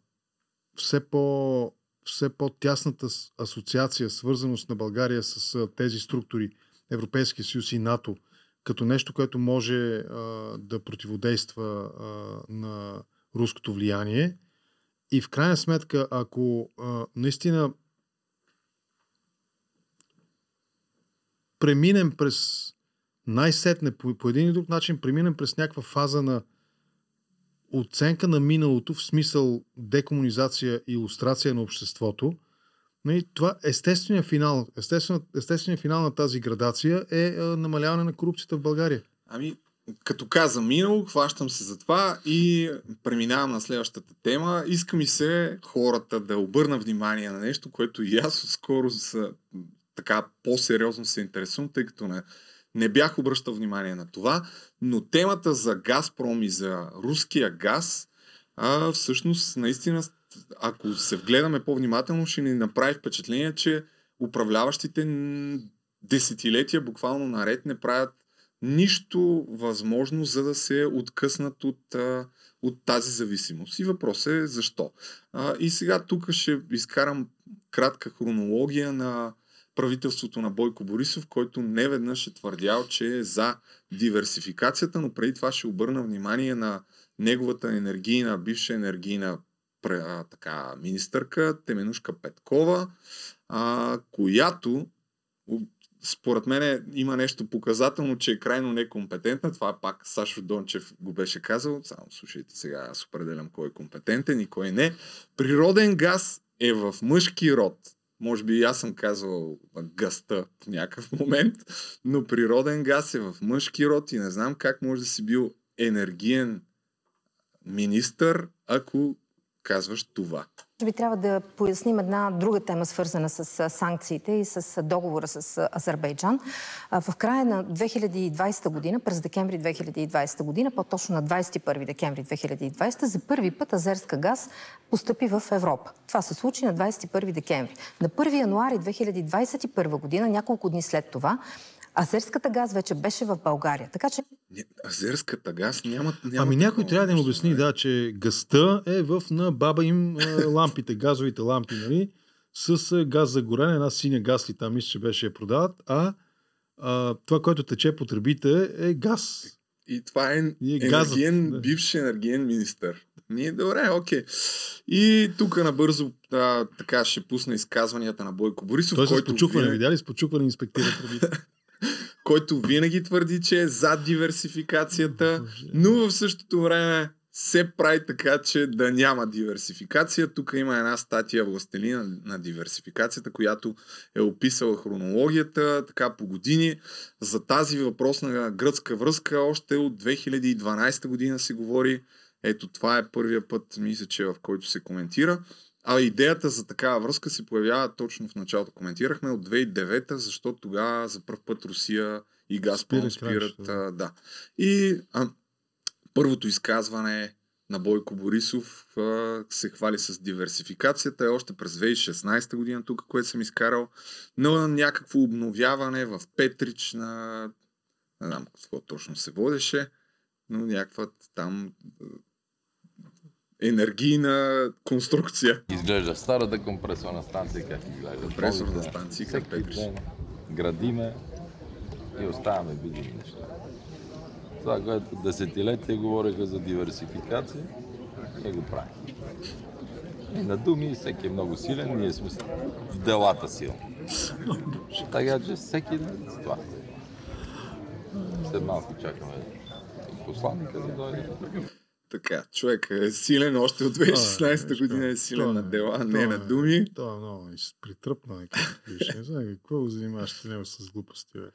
[SPEAKER 2] все, по, все по-тясната асоциация, свързаност на България с а, тези структури, Европейския съюз и НАТО, като нещо, което може а, да противодейства а, на руското влияние, и в крайна сметка, ако а, наистина преминем през най-сетне, по, по един или друг начин, преминем през някаква фаза на оценка на миналото, в смисъл декомунизация и иллюстрация на обществото, нали, това естественият финал, естествен, естественият финал на тази градация е а, намаляване на корупцията в България.
[SPEAKER 1] Ами, като каза минало, хващам се за това и преминавам на следващата тема. Иска ми се хората да обърна внимание на нещо, което и аз скоро са, така по-сериозно се интересувам, тъй като не, не бях обръщал внимание на това, но темата за Газпром и за руския газ, а, всъщност, наистина, ако се вгледаме по-внимателно, ще ни направи впечатление, че управляващите десетилетия буквално наред не правят нищо възможно, за да се откъснат от, от тази зависимост. И въпросът е защо. А, и сега тук ще изкарам кратка хронология на правителството на Бойко Борисов, който не веднъж е твърдял, че е за диверсификацията, но преди това ще обърна внимание на неговата енергийна, бивша енергийна така, министърка Теменушка Петкова, а, която според мен има нещо показателно, че е крайно некомпетентна. Това пак Сашо Дончев го беше казал. Само слушайте сега, аз определям кой е компетентен и кой не. Природен газ е в мъжки род. Може би и аз съм казвал гъста в някакъв [laughs] момент, но природен газ е в мъжки род и не знам как може да си бил енергиен министър, ако казваш това.
[SPEAKER 9] Може би трябва да поясним една друга тема, свързана с санкциите и с договора с Азербайджан. В края на 2020 година, през декември 2020 година, по-точно на 21 декември 2020, за първи път азерска газ постъпи в Европа. Това се случи на 21 декември. На 1 януари 2021 година, няколко дни след това, азерската газ вече беше в България. Така че...
[SPEAKER 1] Азерската газ няма... няма
[SPEAKER 2] ами някой трябва да им обясни, да, че гъста е в на баба им лампите, газовите лампи, нали? С газ за горене, една синя газ ли там, мисля, че беше я продават, а, а това, което тече по тръбите е газ.
[SPEAKER 1] И това е, и е енергиен, да. бивш енергиен министър. Ние, добре, окей. И тук набързо а, така ще пусна изказванията на Бойко Борисов.
[SPEAKER 2] Той който с почукване, вие... видя ли? С почукване инспектира тръбите. [laughs]
[SPEAKER 1] който винаги твърди, че е за диверсификацията, но в същото време се прави така, че да няма диверсификация. Тук има една статия Властелина на диверсификацията, която е описала хронологията така по години. За тази въпросна гръцка връзка още от 2012 година се говори. Ето това е първия път, мисля, че в който се коментира. А идеята за такава връзка се появява точно в началото. Коментирахме от 2009, защото тогава за първ път Русия и Газпром спират. Да. да. И а, първото изказване на Бойко Борисов а, се хвали с диверсификацията. Е още през 2016 година, тук, което съм изкарал, на някакво обновяване в Петрич на... Не знам какво точно се водеше, но някаква там енергийна конструкция.
[SPEAKER 10] Изглежда старата компресорна станция, как изглежда.
[SPEAKER 1] Компресорна станция, как петриш.
[SPEAKER 10] Градиме и оставяме видими неща. Това, което десетилетия говореха за диверсификация, ние го правим. И на думи всеки е много силен, ние сме в делата силни. Така че всеки ден това. След малко чакаме посланника да дойде
[SPEAKER 1] така, човек е силен още от 2016 а, година е силен на дела, не е, на думи.
[SPEAKER 2] Това е много притръпна, не знам какво занимаваш ти него с глупости, бе.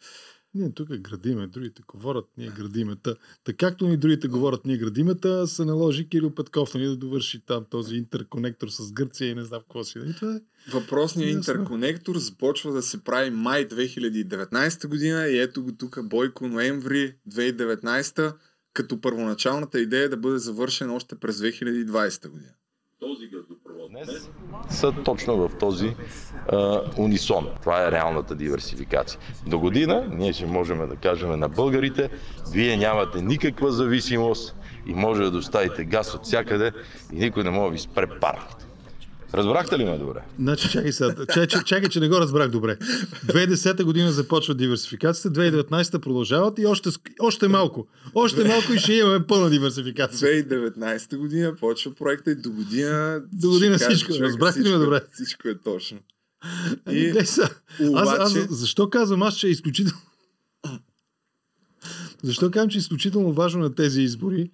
[SPEAKER 2] Ние тук градиме, другите говорят, ние градиме. Та, та както ни другите говорят, ние градиме, та се наложи Кирил Петков нали, да довърши там този интерконектор с Гърция и не знам какво си. Нали, това е...
[SPEAKER 1] Въпросният интерконектор започва да се прави май 2019 година и ето го тук Бойко ноември 2019 като първоначалната идея е да бъде завършен още през 2020 година.
[SPEAKER 10] Този газопровод днес са точно в този а, унисон. Това е реалната диверсификация. До година ние ще можем да кажем на българите, вие нямате никаква зависимост и може да доставите газ от всякъде и никой не може да ви спре парките. Разбрахте ли ме добре?
[SPEAKER 2] Значи, чакай, сега, чакай, чакай, чакай, че не го разбрах добре. 2010 година започва диверсификацията, 2019 продължават и още, още малко. Още малко и ще имаме пълна диверсификация.
[SPEAKER 1] 2019 година почва проекта и до година...
[SPEAKER 2] До година всичко. Разбрахте ли ме добре?
[SPEAKER 1] Всичко е точно.
[SPEAKER 2] Ами, и, не, са. Обаче... аз, аз, защо казвам аз, че е изключително... Защо казвам, че е изключително важно на тези избори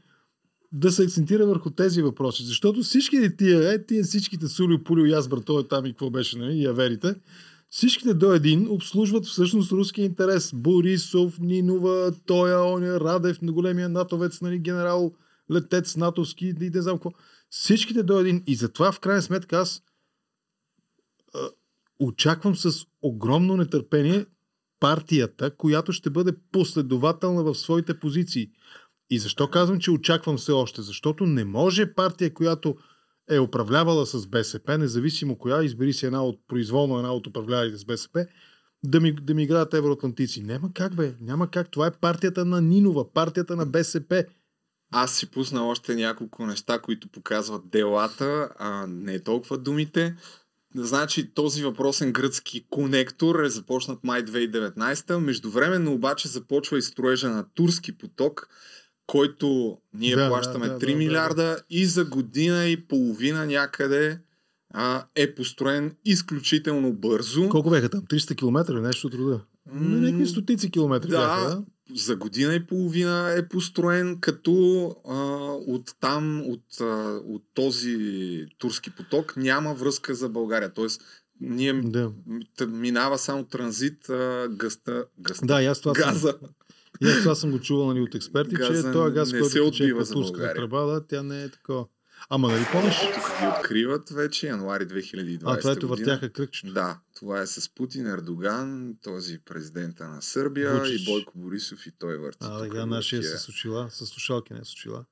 [SPEAKER 2] да се акцентира върху тези въпроси. Защото всички тия, е, тия всичките Сулио, Пулио, Язбър, той е там и какво беше, нали, и Аверите, всичките до един обслужват всъщност руския интерес. Борисов, Нинова, Тоя, Оня, Радев, на големия натовец, нали, генерал, летец, натовски и не знам какво. Всичките до един. И затова в крайна сметка аз очаквам с огромно нетърпение партията, която ще бъде последователна в своите позиции. И защо казвам, че очаквам все още? Защото не може партия, която е управлявала с БСП, независимо коя, избери си една от произволно една от управлявалите с БСП, да ми, да ми играят евроатлантици. Няма как, бе. Няма как. Това е партията на Нинова, партията на БСП.
[SPEAKER 1] Аз си пусна още няколко неща, които показват делата, а не толкова думите. Значи този въпросен гръцки конектор е започнат май 2019. Междувременно обаче започва и строежа на турски поток, който ние да, плащаме да, 3 да, милиарда да, да. и за година и половина някъде а, е построен изключително бързо.
[SPEAKER 2] Колко беха там? 300 км или нещо труда? Mm, Някакви стотици километри
[SPEAKER 1] да, бяха, да? за година и половина е построен, като а, от там, от, а, от този турски поток няма връзка за България. Тоест, ние да. минава само транзит а, гъста, гъста,
[SPEAKER 2] да, аз това газа. Съм, и аз това съм го чувал нали, от експерти, Газа че този газ, който тече по турската тръба, да, тя не е такова. Ама нали помниш?
[SPEAKER 1] Тук ги откриват вече януари 2020
[SPEAKER 2] А, това ето въртяха кръгчето.
[SPEAKER 1] Да, това е с Путин, Ердоган, този президента на Сърбия
[SPEAKER 2] Вучич.
[SPEAKER 1] и Бойко Борисов и той върти.
[SPEAKER 2] А, сега нашия
[SPEAKER 1] въртия.
[SPEAKER 2] с очила, с слушалки, не с очила.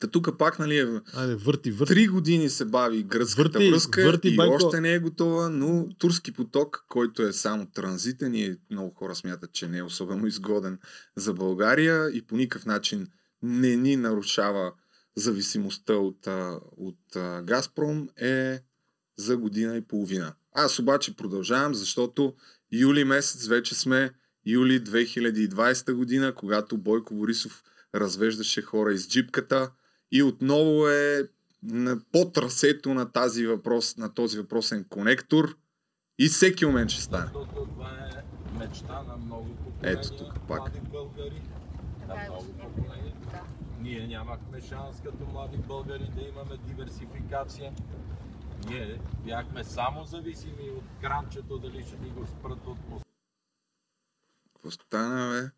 [SPEAKER 1] Та тук пак, нали, е
[SPEAKER 2] Айде, върти, върти.
[SPEAKER 1] Три години се бави гръцката
[SPEAKER 2] Върти,
[SPEAKER 1] връзка
[SPEAKER 2] върти,
[SPEAKER 1] и
[SPEAKER 2] Байко.
[SPEAKER 1] още не е готова, но турски поток, който е само транзитен и много хора смятат, че не е особено изгоден за България и по никакъв начин не ни нарушава зависимостта от, от Газпром е за година и половина. Аз обаче продължавам, защото юли месец вече сме юли 2020 година, когато Бойко Борисов развеждаше хора из джипката и отново е на, по трасето на, тази въпрос, на този въпросен конектор и всеки момент ще стане.
[SPEAKER 10] Това е мечта на много поколения.
[SPEAKER 1] Ето тук пак.
[SPEAKER 10] Млади българи. На много поколения. Ние нямахме шанс като млади българи да имаме диверсификация. Ние бяхме само зависими от кранчето, дали ще ни го спрат от моста.
[SPEAKER 1] Какво стана, бе?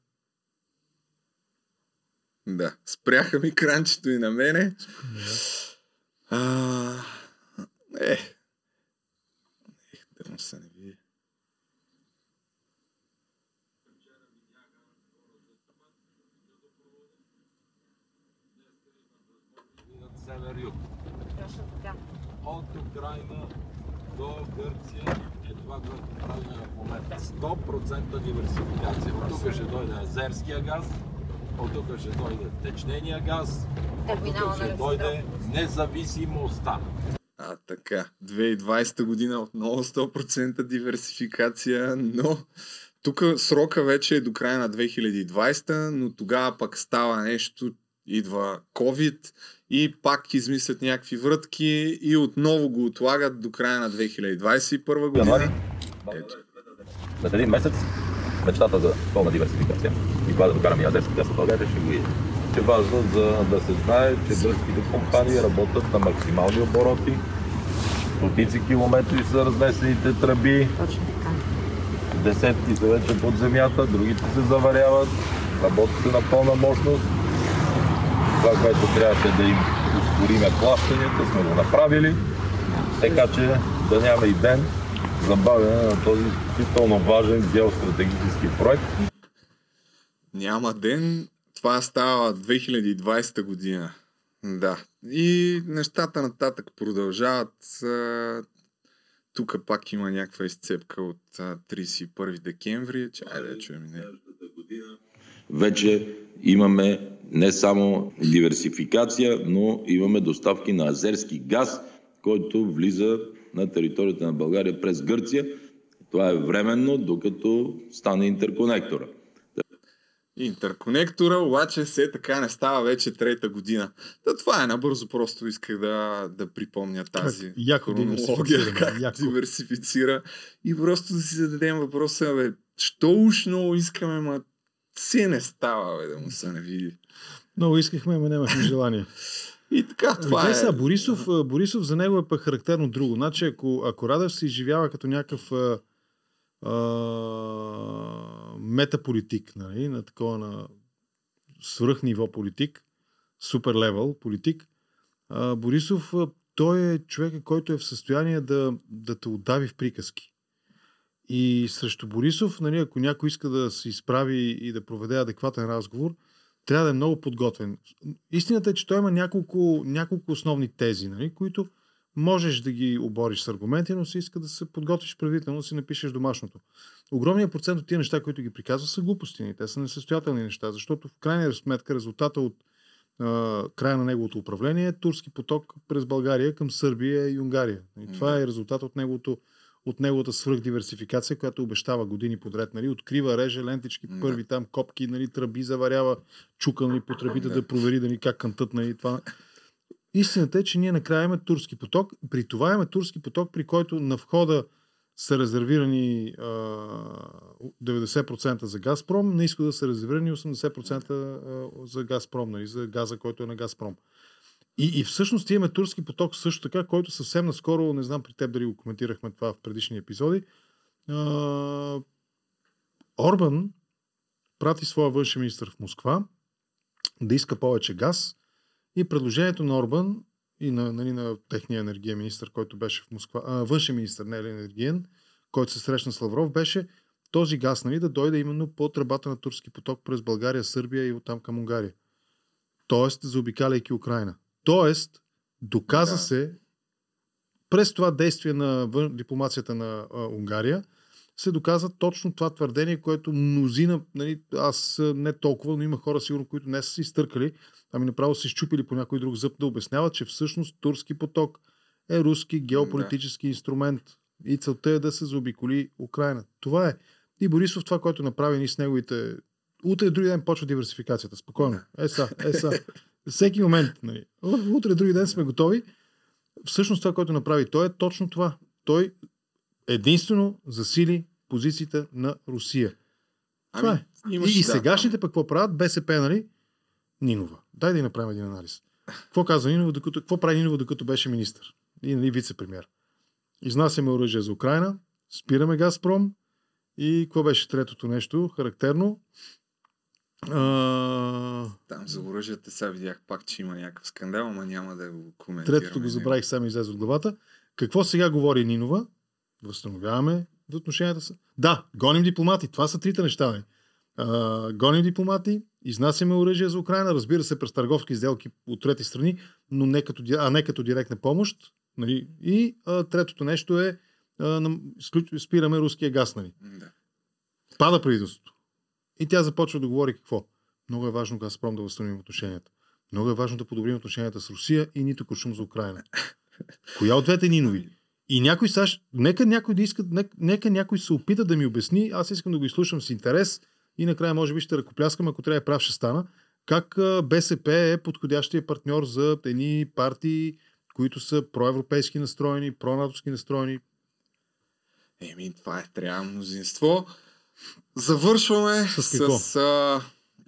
[SPEAKER 1] Да, спряха ми кранчето и на мене. А, е. Ех, да му се не види.
[SPEAKER 10] от Украина до Гърция е това, което правим в момента. 100% диверсификация. От тук ще дойде азерския газ, от тук ще дойде течнения газ, от тук ще дойде независимостта.
[SPEAKER 1] А, така. 2020 година отново 100% диверсификация, но тук срока вече е до края на 2020, но тогава пък става нещо, идва COVID и пак измислят някакви врътки и отново го отлагат до края на 2021 година. Ето.
[SPEAKER 11] След един месец мечтата за пълна диверсификация и това да докараме азерски газ в България ще го е. Е важно за да се знае, че гръцките компании работят на максимални обороти. Стотици километри са разнесените тръби. Десетки са вече под земята, другите се заваряват. Работят на пълна мощност. Това, което трябваше да им ускориме плащанията, сме го направили. Така че да няма и ден забавяне на този изключително важен геостратегически проект.
[SPEAKER 1] Няма ден. Това става 2020 година. Да. И нещата нататък продължават. Тук пак има някаква изцепка от а, 31 декември. Чай да чуем. Не.
[SPEAKER 11] Вече имаме не само диверсификация, но имаме доставки на азерски газ, който влиза на територията на България през Гърция. Това е временно, докато стане интерконектора.
[SPEAKER 1] Интерконектора, обаче все така не става вече трета година. Та това е набързо, просто исках да, да припомня тази
[SPEAKER 2] Как яко
[SPEAKER 1] хронология,
[SPEAKER 2] диверсифицира, [laughs]
[SPEAKER 1] как
[SPEAKER 2] яко.
[SPEAKER 1] диверсифицира и просто да си зададем въпроса, бе, що уж много искаме, ма все не става, бе, да му се не види.
[SPEAKER 2] Много искахме, но нямахме желание.
[SPEAKER 1] И така, това
[SPEAKER 2] Ами,
[SPEAKER 1] е...
[SPEAKER 2] сега, Борисов, Борисов за него е пък характерно друго. Значи, ако, ако Радев се изживява като някакъв а, метаполитик, нали, на такова на свръхниво политик, супер левел политик, а, Борисов, той е човека, който е в състояние да, да те отдави в приказки. И срещу Борисов, нали, ако някой иска да се изправи и да проведе адекватен разговор, трябва да е много подготвен. Истината е, че той има няколко, няколко основни тези, нали, които можеш да ги обориш с аргументи, но се иска да се подготвиш предварително, да си напишеш домашното. Огромният процент от тия неща, които ги приказва, са глупости. Те са несъстоятелни неща, защото в крайна сметка резултата от края на неговото управление е турски поток през България към Сърбия и Унгария. И това е резултат от неговото от неговата свръхдиверсификация, която обещава години подред. Нали? Открива, реже лентички, първи там копки, нали, тръби, заварява, чука нали, по тръбите
[SPEAKER 1] Да.
[SPEAKER 2] да провери дали как кънтат. Нали, това. Истината е, че ние накрая имаме турски поток. При това имаме турски поток, при който на входа са резервирани а, 90% за Газпром, на изхода са резервирани 80% а, за Газпром, нали, за газа, който е на Газпром. И, и всъщност имаме турски поток също така, който съвсем наскоро, не знам при теб дали го коментирахме това в предишни епизоди, а, Орбан прати своя външен министр в Москва да иска повече газ и предложението на Орбан и на, нали, на техния енергиен министр, който беше в Москва, а, външен министр, не е енергиен, който се срещна с Лавров, беше този газ нали, да дойде именно по тръбата на турски поток през България, Сърбия и оттам към Унгария. Тоест, заобикаляйки Украина. Тоест, доказа
[SPEAKER 1] Да.
[SPEAKER 2] се през това действие на дипломацията на а, Унгария, се доказа точно това твърдение, което мнозина, нали, аз не толкова, но има хора сигурно, които не са си изтъркали, ами направо са изчупили по някой друг зъб да обясняват, че всъщност турски поток е руски геополитически инструмент и целта е да се заобиколи Украина. Това е. И Борисов това, което направи ни с неговите... Утре, други ден почва диверсификацията. Спокойно. Е са, е са. Всеки момент. Нали. Утре, други ден сме готови. Всъщност това, което направи той е точно това. Той единствено засили позициите на Русия. Това е.
[SPEAKER 1] имаш,
[SPEAKER 2] и, и
[SPEAKER 1] да,
[SPEAKER 2] сегашните пък какво правят? БСП, нали? Нинова. Дай да й направим един анализ. Какво казва Нинова, докато, какво прави Нинова, докато беше министър? И нали, вице-премьер. Изнасяме оръжие за Украина, спираме Газпром и какво беше третото нещо, характерно? А,
[SPEAKER 1] Там за оръжията сега видях пак, че има някакъв скандал, ама няма да го коментираме.
[SPEAKER 2] Третото го забравих, само излезе от главата. Какво сега говори Нинова? Възстановяваме отношенията са. Да, гоним дипломати. Това са трите неща. бе. А, гоним дипломати, изнасяме оръжие за Украина, разбира се, през търговски сделки от трети страни, но не като, а не като директна помощ. Нали? И а, третото нещо е а, нам- спираме руския газ. Нали?
[SPEAKER 1] Да.
[SPEAKER 2] Пада правителството. И тя започва да говори какво. Много е важно Газпром да възстановим отношенията. Много е важно да подобрим отношенията с Русия и нито куршум за Украина. Коя от двете Нинови? И някой САЩ, нека някой да иска, нека, нека някой се опита да ми обясни, аз искам да го изслушам с интерес и накрая може би ще ръкопляскам, ако трябва прав ще стана, как БСП е подходящия партньор за едни партии, които са проевропейски настроени, пронатовски настроени.
[SPEAKER 1] Еми, това е трябва мнозинство. Завършваме
[SPEAKER 2] С
[SPEAKER 1] с, а,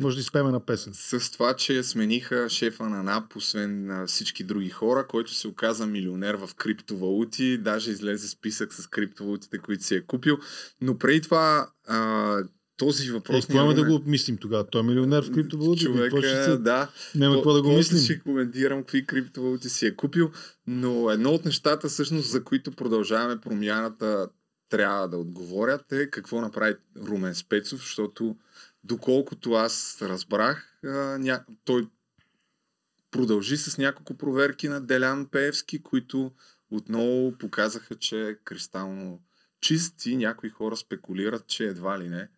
[SPEAKER 2] Може да изпеме на песен.
[SPEAKER 1] с това, че смениха шефа на НАП, освен на всички други хора, който се оказа милионер в криптовалути. Даже излезе списък с криптовалутите, които си е купил. Но преди това а, този
[SPEAKER 2] Е,
[SPEAKER 1] въпрос...
[SPEAKER 2] какво имаме да го мислим тогава? Той е милионер в криптовалути. Какво ще
[SPEAKER 1] да.
[SPEAKER 2] Няма какво да го мислим.
[SPEAKER 1] ще коментирам какви криптовалути си е купил, но едно от нещата, всъщност, за които продължаваме промяната, трябва да отговорят е какво направи Румен Спецов, защото доколкото аз разбрах, а, ня... той продължи с няколко проверки на Делян Пеевски, които отново показаха, че е кристално чист и някои хора спекулират, че едва ли не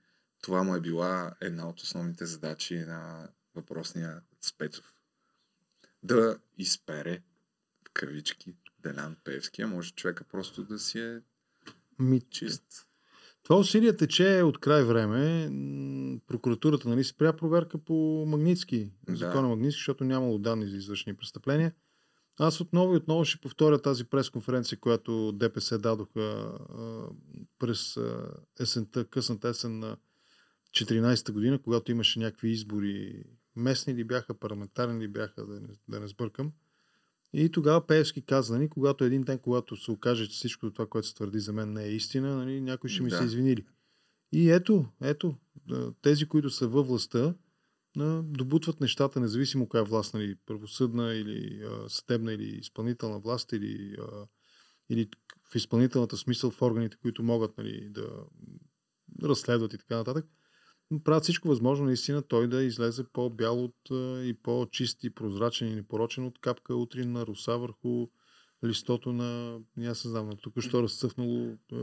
[SPEAKER 1] това му е била една от основните задачи на въпросния Спецов. Да изпере в кавички Делян Певски, а може човека просто да си е
[SPEAKER 2] Ми,
[SPEAKER 1] чист.
[SPEAKER 2] Това усилие тече от край време. Прокуратурата нали, спря проверка по Магницки,
[SPEAKER 1] Да.
[SPEAKER 2] закона Магницки, защото нямало данни за извършени престъпления. Аз отново и отново ще повторя тази пресконференция, която ДПС дадоха а, през а, есента, късната есен на 14-та година, когато имаше някакви избори. Местни ли бяха, парламентарни ли бяха, да не, да не сбъркам. И тогава Пеевски каза, нали, когато един ден, когато се окаже, че всичко това, което се твърди за мен не е истина, нали, някой ще ми
[SPEAKER 1] Да.
[SPEAKER 2] се извинили. И ето, ето, а, тези, които са във властта, а, добутват нещата, независимо коя власт, нали, правосъдна или а, съдебна или изпълнителна власт, или, а, или в изпълнителната смисъл в органите, които могат нали, да разследват и така нататък. Правят всичко възможно наистина той да излезе по-бял от, и по-чист и прозрачен и непорочен от капка утринна роса върху листото на, не не знам, на току-що разцъфнало а,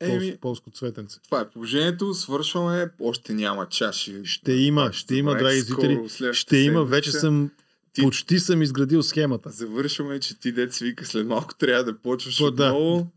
[SPEAKER 1] Еми,
[SPEAKER 2] полско, полско цветенце.
[SPEAKER 1] Това е положението, свършваме, още няма чаши.
[SPEAKER 2] Ще има, ще има, драги зрители. Ще има, вече съм,
[SPEAKER 1] Ти-
[SPEAKER 2] почти съм изградил схемата.
[SPEAKER 1] Завършваме, че ти дет свика, след малко трябва да почваш
[SPEAKER 2] По, да.
[SPEAKER 1] отново.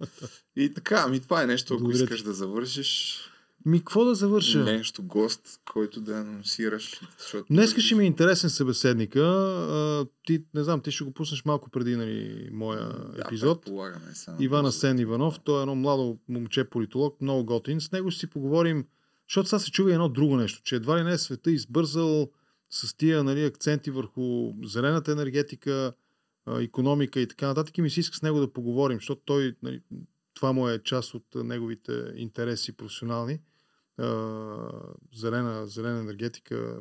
[SPEAKER 1] И така, ами това е нещо, ако
[SPEAKER 2] Благодаря
[SPEAKER 1] искаш да завършиш.
[SPEAKER 2] Ми, какво да завърша?
[SPEAKER 1] Нещо гост, който да анонсираш. Защото
[SPEAKER 2] Днеска ще ми е интересен събеседника. А, ти, не знам, ти ще го пуснеш малко преди нали, моя
[SPEAKER 1] Да,
[SPEAKER 2] епизод.
[SPEAKER 1] предполагаме само.
[SPEAKER 2] Иван Асен Иванов. Той е едно младо момче политолог, много готин. С него ще си поговорим, защото сега се чува едно друго нещо, че едва ли не е света избързал с тия нали, акценти върху зелената енергетика, економика и така нататък. И ми се иска с него да поговорим, защото той, нали, това му е част от неговите интереси професионални. Зелена, зелена енергетика,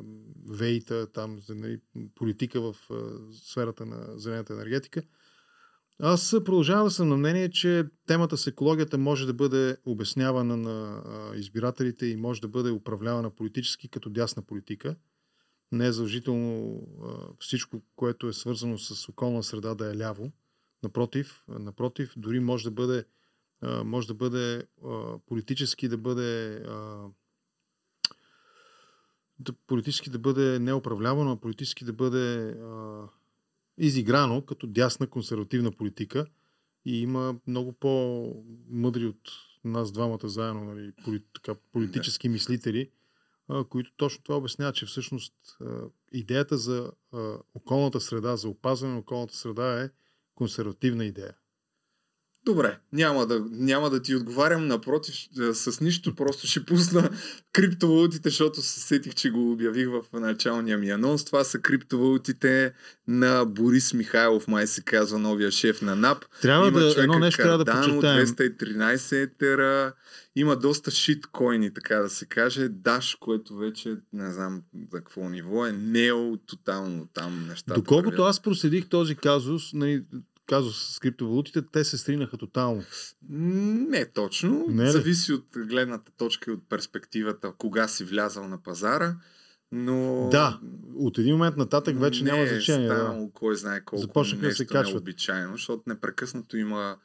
[SPEAKER 2] вейта, там нали, политика в сферата на зелената енергетика. Аз продължавам да съм на мнение, че темата с екологията може да бъде обяснявана на избирателите и може да бъде управлявана политически като дясна политика. Не е задължително всичко, което е свързано с околна среда да е ляво. Напротив, напротив дори може да бъде, може да бъде политически да бъде да, политически да бъде не управлявано, а политически да бъде а, изиграно като дясна консервативна политика и има много по-мъдри от нас двамата заедно, нали, поли, така, политически мислители, а, които точно това обясняват, че всъщност а, идеята за а, околната среда, за опазване на околната среда е консервативна идея.
[SPEAKER 1] Добре, няма да, няма да ти отговарям, напротив, с нищо, просто ще пусна [laughs] криптовалутите, защото се сетих, че го обявих в началния ми анонс. Това са криптовалутите на Борис Михайлов, май се казва новия шеф на НАП.
[SPEAKER 2] Трябва
[SPEAKER 1] Има
[SPEAKER 2] да, едно нещо
[SPEAKER 1] Cardano,
[SPEAKER 2] трябва да подчертаем.
[SPEAKER 1] 213 етера, има доста шиткоини, така да се каже. Даш, което вече не знам за какво ниво е, нео тотално там нещата.
[SPEAKER 2] Доколкото аз проследих този казус, нали, казус с криптовалутите, те се стринаха тотално.
[SPEAKER 1] Не точно.
[SPEAKER 2] Не?
[SPEAKER 1] Зависи от гледната точка и от перспективата, кога си влязал на пазара. Но...
[SPEAKER 2] Да, от един момент нататък вече
[SPEAKER 1] не
[SPEAKER 2] няма
[SPEAKER 1] е
[SPEAKER 2] значение.
[SPEAKER 1] станало
[SPEAKER 2] Да.
[SPEAKER 1] кой знае колко
[SPEAKER 2] Започнаха да
[SPEAKER 1] нещо
[SPEAKER 2] се качват.
[SPEAKER 1] необичайно, защото непрекъснато има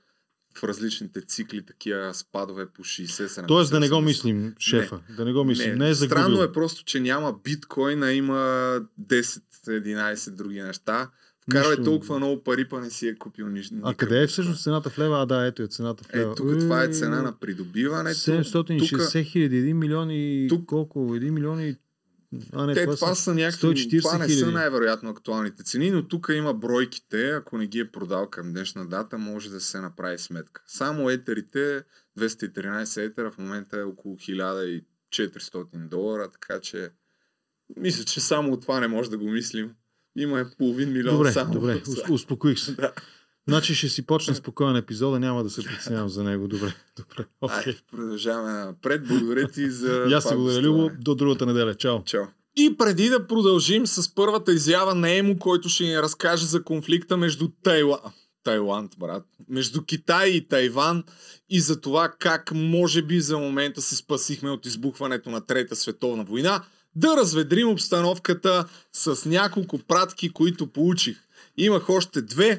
[SPEAKER 1] в различните цикли такива спадове по 60-70.
[SPEAKER 2] Тоест да не го
[SPEAKER 1] 80.
[SPEAKER 2] мислим, шефа. Да не го мислим. Не, е загубил.
[SPEAKER 1] Странно е просто, че няма биткоина, има 10-11 други неща. Вкарвай
[SPEAKER 2] Нищо.
[SPEAKER 1] толкова много пари, па не си е купил нищо.
[SPEAKER 2] А къде е всъщност цената в лева? А, да, ето е цената в
[SPEAKER 1] Е,
[SPEAKER 2] лева.
[SPEAKER 1] тук това е цена на придобиването.
[SPEAKER 2] 760 хиляди, 1 милион и...
[SPEAKER 1] Тук-
[SPEAKER 2] Колко? 1 милион и... А, не,
[SPEAKER 1] Те, това, са някакви,
[SPEAKER 2] 140
[SPEAKER 1] това не са най-вероятно актуалните цени, но тук има бройките, ако не ги е продал към днешна дата, може да се направи сметка. Само етерите, 213 етера в момента е около 1400 долара, така че мисля, че само от това не може да го мислим. Има е половин милион
[SPEAKER 2] Добре,
[SPEAKER 1] само.
[SPEAKER 2] добре, [laughs] успокоих се.
[SPEAKER 1] Да.
[SPEAKER 2] Значи ще си почне [laughs] спокоен епизода, няма да се притеснявам за него. Добре, добре.
[SPEAKER 1] Ай,
[SPEAKER 2] Окей.
[SPEAKER 1] продължаваме напред. Благодаря ти за [laughs]
[SPEAKER 2] ти
[SPEAKER 1] това
[SPEAKER 2] благодаря. Любо. До другата неделя. Чао.
[SPEAKER 1] Чао. И преди да продължим с първата изява на Емо, който ще ни разкаже за конфликта между Тайланд, Тайланд, брат, между Китай и Тайван и за това как може би за момента се спасихме от избухването на Трета световна война, да разведрим обстановката с няколко пратки, които получих. Имах още две,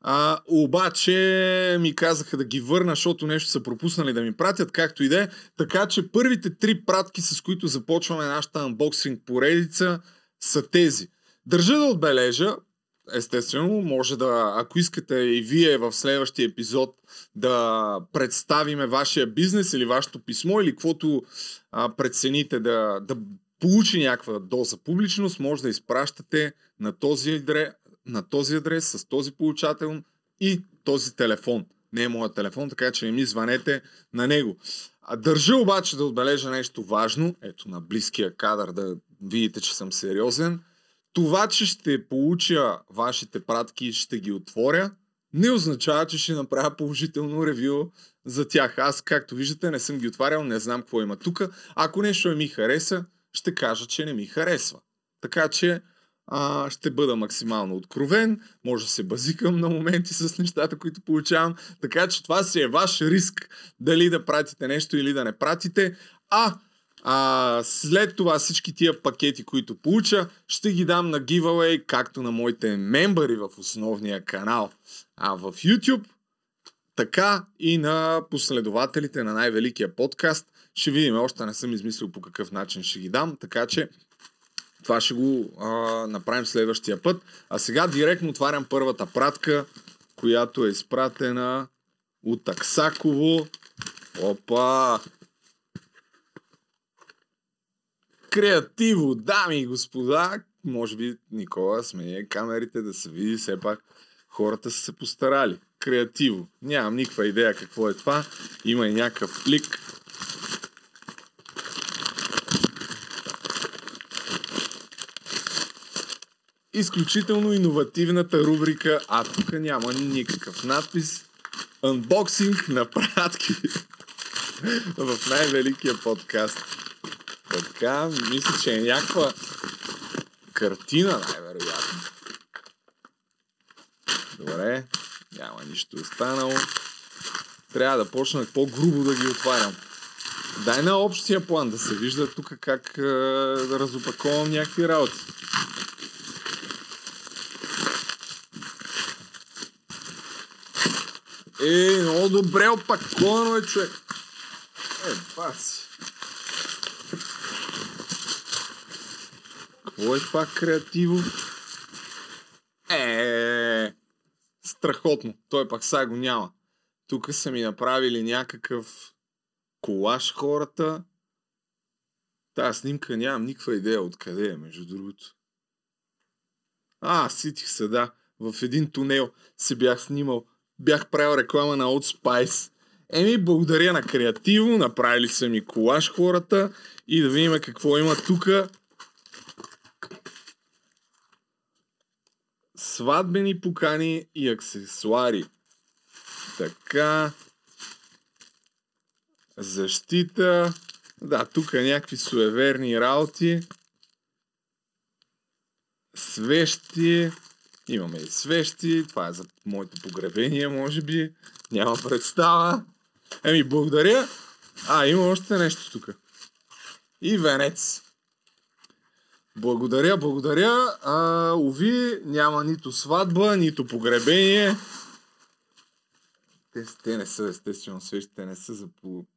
[SPEAKER 1] а, обаче ми казаха да ги върна, защото нещо са пропуснали да ми пратят, както и да е. Така че първите три пратки, с които започваме нашата анбоксинг поредица, са тези. Държа да отбележа, естествено, може да, ако искате и вие в следващия епизод да представиме вашия бизнес или вашето писмо или каквото а, прецените да, да получи някаква доза публичност, може да изпращате на този, адрес, на този адрес с този получател и този телефон. Не е моят телефон, така че не ми звънете на него. Държа обаче да отбележа нещо важно. Ето на близкия кадър да видите, че съм сериозен. Това, че ще получа вашите пратки и ще ги отворя, не означава, че ще направя положително ревю за тях. Аз, както виждате, не съм ги отварял, не знам какво има тук. Ако нещо не ми хареса, ще кажа, че не ми харесва. Така че а, ще бъда максимално откровен, може да се базикам на моменти с нещата, които получавам, така че това си е ваш риск дали да пратите нещо или да не пратите. А, а след това всички тия пакети, които получа, ще ги дам на giveaway, както на моите мембари в основния канал. А в YouTube, така и на последователите на най-великия подкаст. Ще видим, още не съм измислил по какъв начин ще ги дам, така че това ще го а, направим следващия път. А сега директно отварям първата пратка, която е изпратена от Аксаково. Опа! Креативо, дами и господа! Може би, Никола, смее камерите да се види все пак хората са се постарали. Креативо. Нямам никаква идея какво е това. Има и някакъв плик. Изключително иновативната рубрика, а тук няма никакъв надпис. Unboxing на пратки в най-великия подкаст. така, мисля, че е някаква картина, най-вероятно. Добре, няма нищо останало. Трябва да почна по-грубо да ги отварям. Дай на общия план да се вижда тук как е, да разопаковам някакви работи. Е, много добре опаковано е, човек. Е, баси. Какво е това креативо? Е, страхотно. Той пак сега го няма. Тук са ми направили някакъв колаж хората. Тая снимка нямам никаква идея откъде е, между другото. А, ситих се, да. В един тунел се бях снимал. Бях правил реклама на Old Spice. Еми, благодаря на креативо, направили са ми колаж хората и да видим какво има тук. Сватбени покани и аксесуари. Така. Защита. Да, тук е някакви суеверни работи. Свещи. Имаме и свещи. Това е за моето погребение, може би. Няма представа. Еми, благодаря. А, има още нещо тук. И венец. Благодаря, благодаря. А, уви, няма нито сватба, нито погребение. Те, те не са, естествено, свещите не са за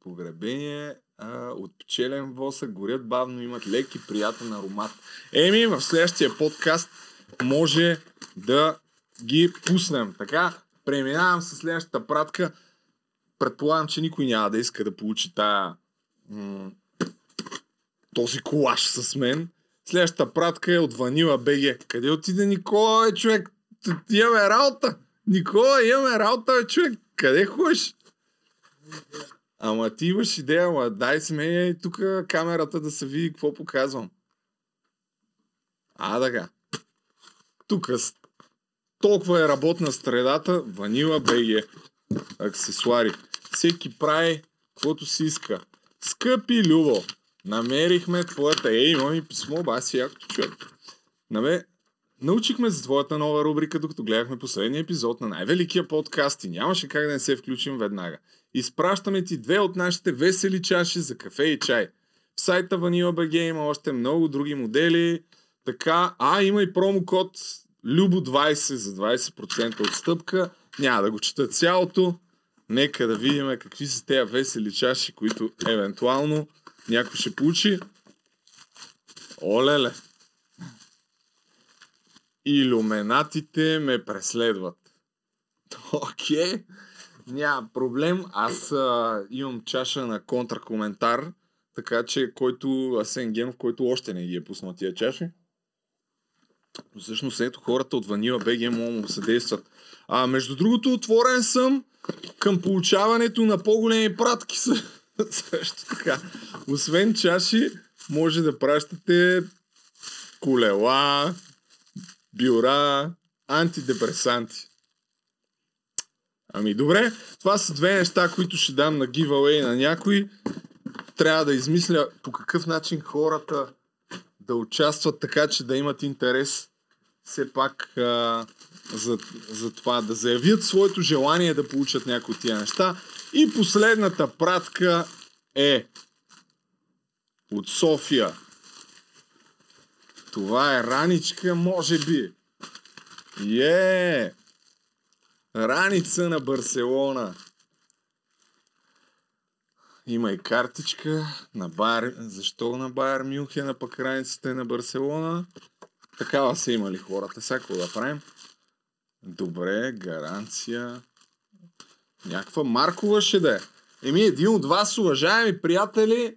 [SPEAKER 1] погребение. А, от пчелен восък, горят бавно, имат лек приятен аромат. Еми, в следващия подкаст може да ги пуснем. Така, преминавам с следващата пратка. Предполагам, че никой няма да иска да получи тая, м- този колаж с мен. Следващата пратка е от Ванила БГ. Къде отиде Никола, бе, човек? Имаме работа. Никола, имаме работа, бе, човек. Къде ходиш? Ама ти имаш идея, ама дай сменя и тук камерата да се види какво показвам. А, така. Тук толкова е работна средата, ванила БГ. Аксесуари. Всеки прави каквото си иска. Скъпи Любо, намерихме твоята... Ей, имам и писмо, баси, якото човек. Наме, Научихме за твоята нова рубрика, докато гледахме последния епизод на най-великия подкаст и нямаше как да не се включим веднага. Изпращаме ти две от нашите весели чаши за кафе и чай. В сайта Vanilla BG има още много други модели. Така, а има и промокод Любо20 за 20% отстъпка. Няма да го чета цялото. Нека да видим какви са тези весели чаши, които евентуално някой ще получи. Олеле! Илюменатите ме преследват. [laughs] Окей, okay. няма проблем. Аз а, имам чаша на контракоментар, така че който Асен Генов, който още не ги е пуснал тия чаши. Но всъщност ето хората от Ванила БГ могат му съдействат. А между другото отворен съм към получаването на по-големи пратки. [laughs] Също така. Освен чаши, може да пращате колела, бюра, антидепресанти. Ами добре, това са две неща, които ще дам на giveaway на някой. Трябва да измисля по какъв начин хората да участват така, че да имат интерес все пак а, за, за това да заявят своето желание да получат някои от тия неща. И последната пратка е от София. Това е раничка, може би. Е! Раница на Барселона. Има и картичка на Байер. Защо на Байер Мюнхен, а пък раницата е на Барселона? Такава са имали хората. Сега да правим? Добре, гаранция. Някаква маркова ще да е. Еми, един от вас, уважаеми приятели,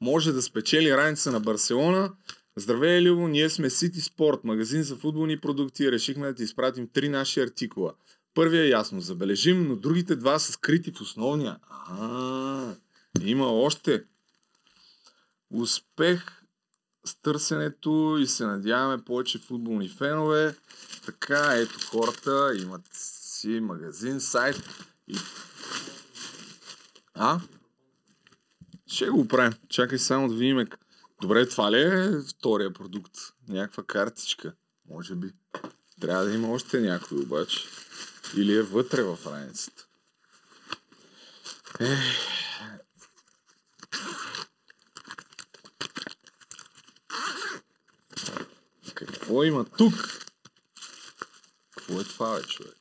[SPEAKER 1] може да спечели раница на Барселона. Здравей, Любо, ние сме City Sport, магазин за футболни продукти. Решихме да ти изпратим три наши артикула. Първия е ясно, забележим, но другите два са скрити в основния. А, има още. Успех с търсенето и се надяваме повече футболни фенове. Така, ето хората имат си магазин, сайт и... А? Ще го правим. Чакай само да видим Добре, това ли е втория продукт? Някаква картичка, може би. Трябва да има още някой обаче. Или е вътре в раницата. Ех. Какво има тук? Какво е това, бе, човек?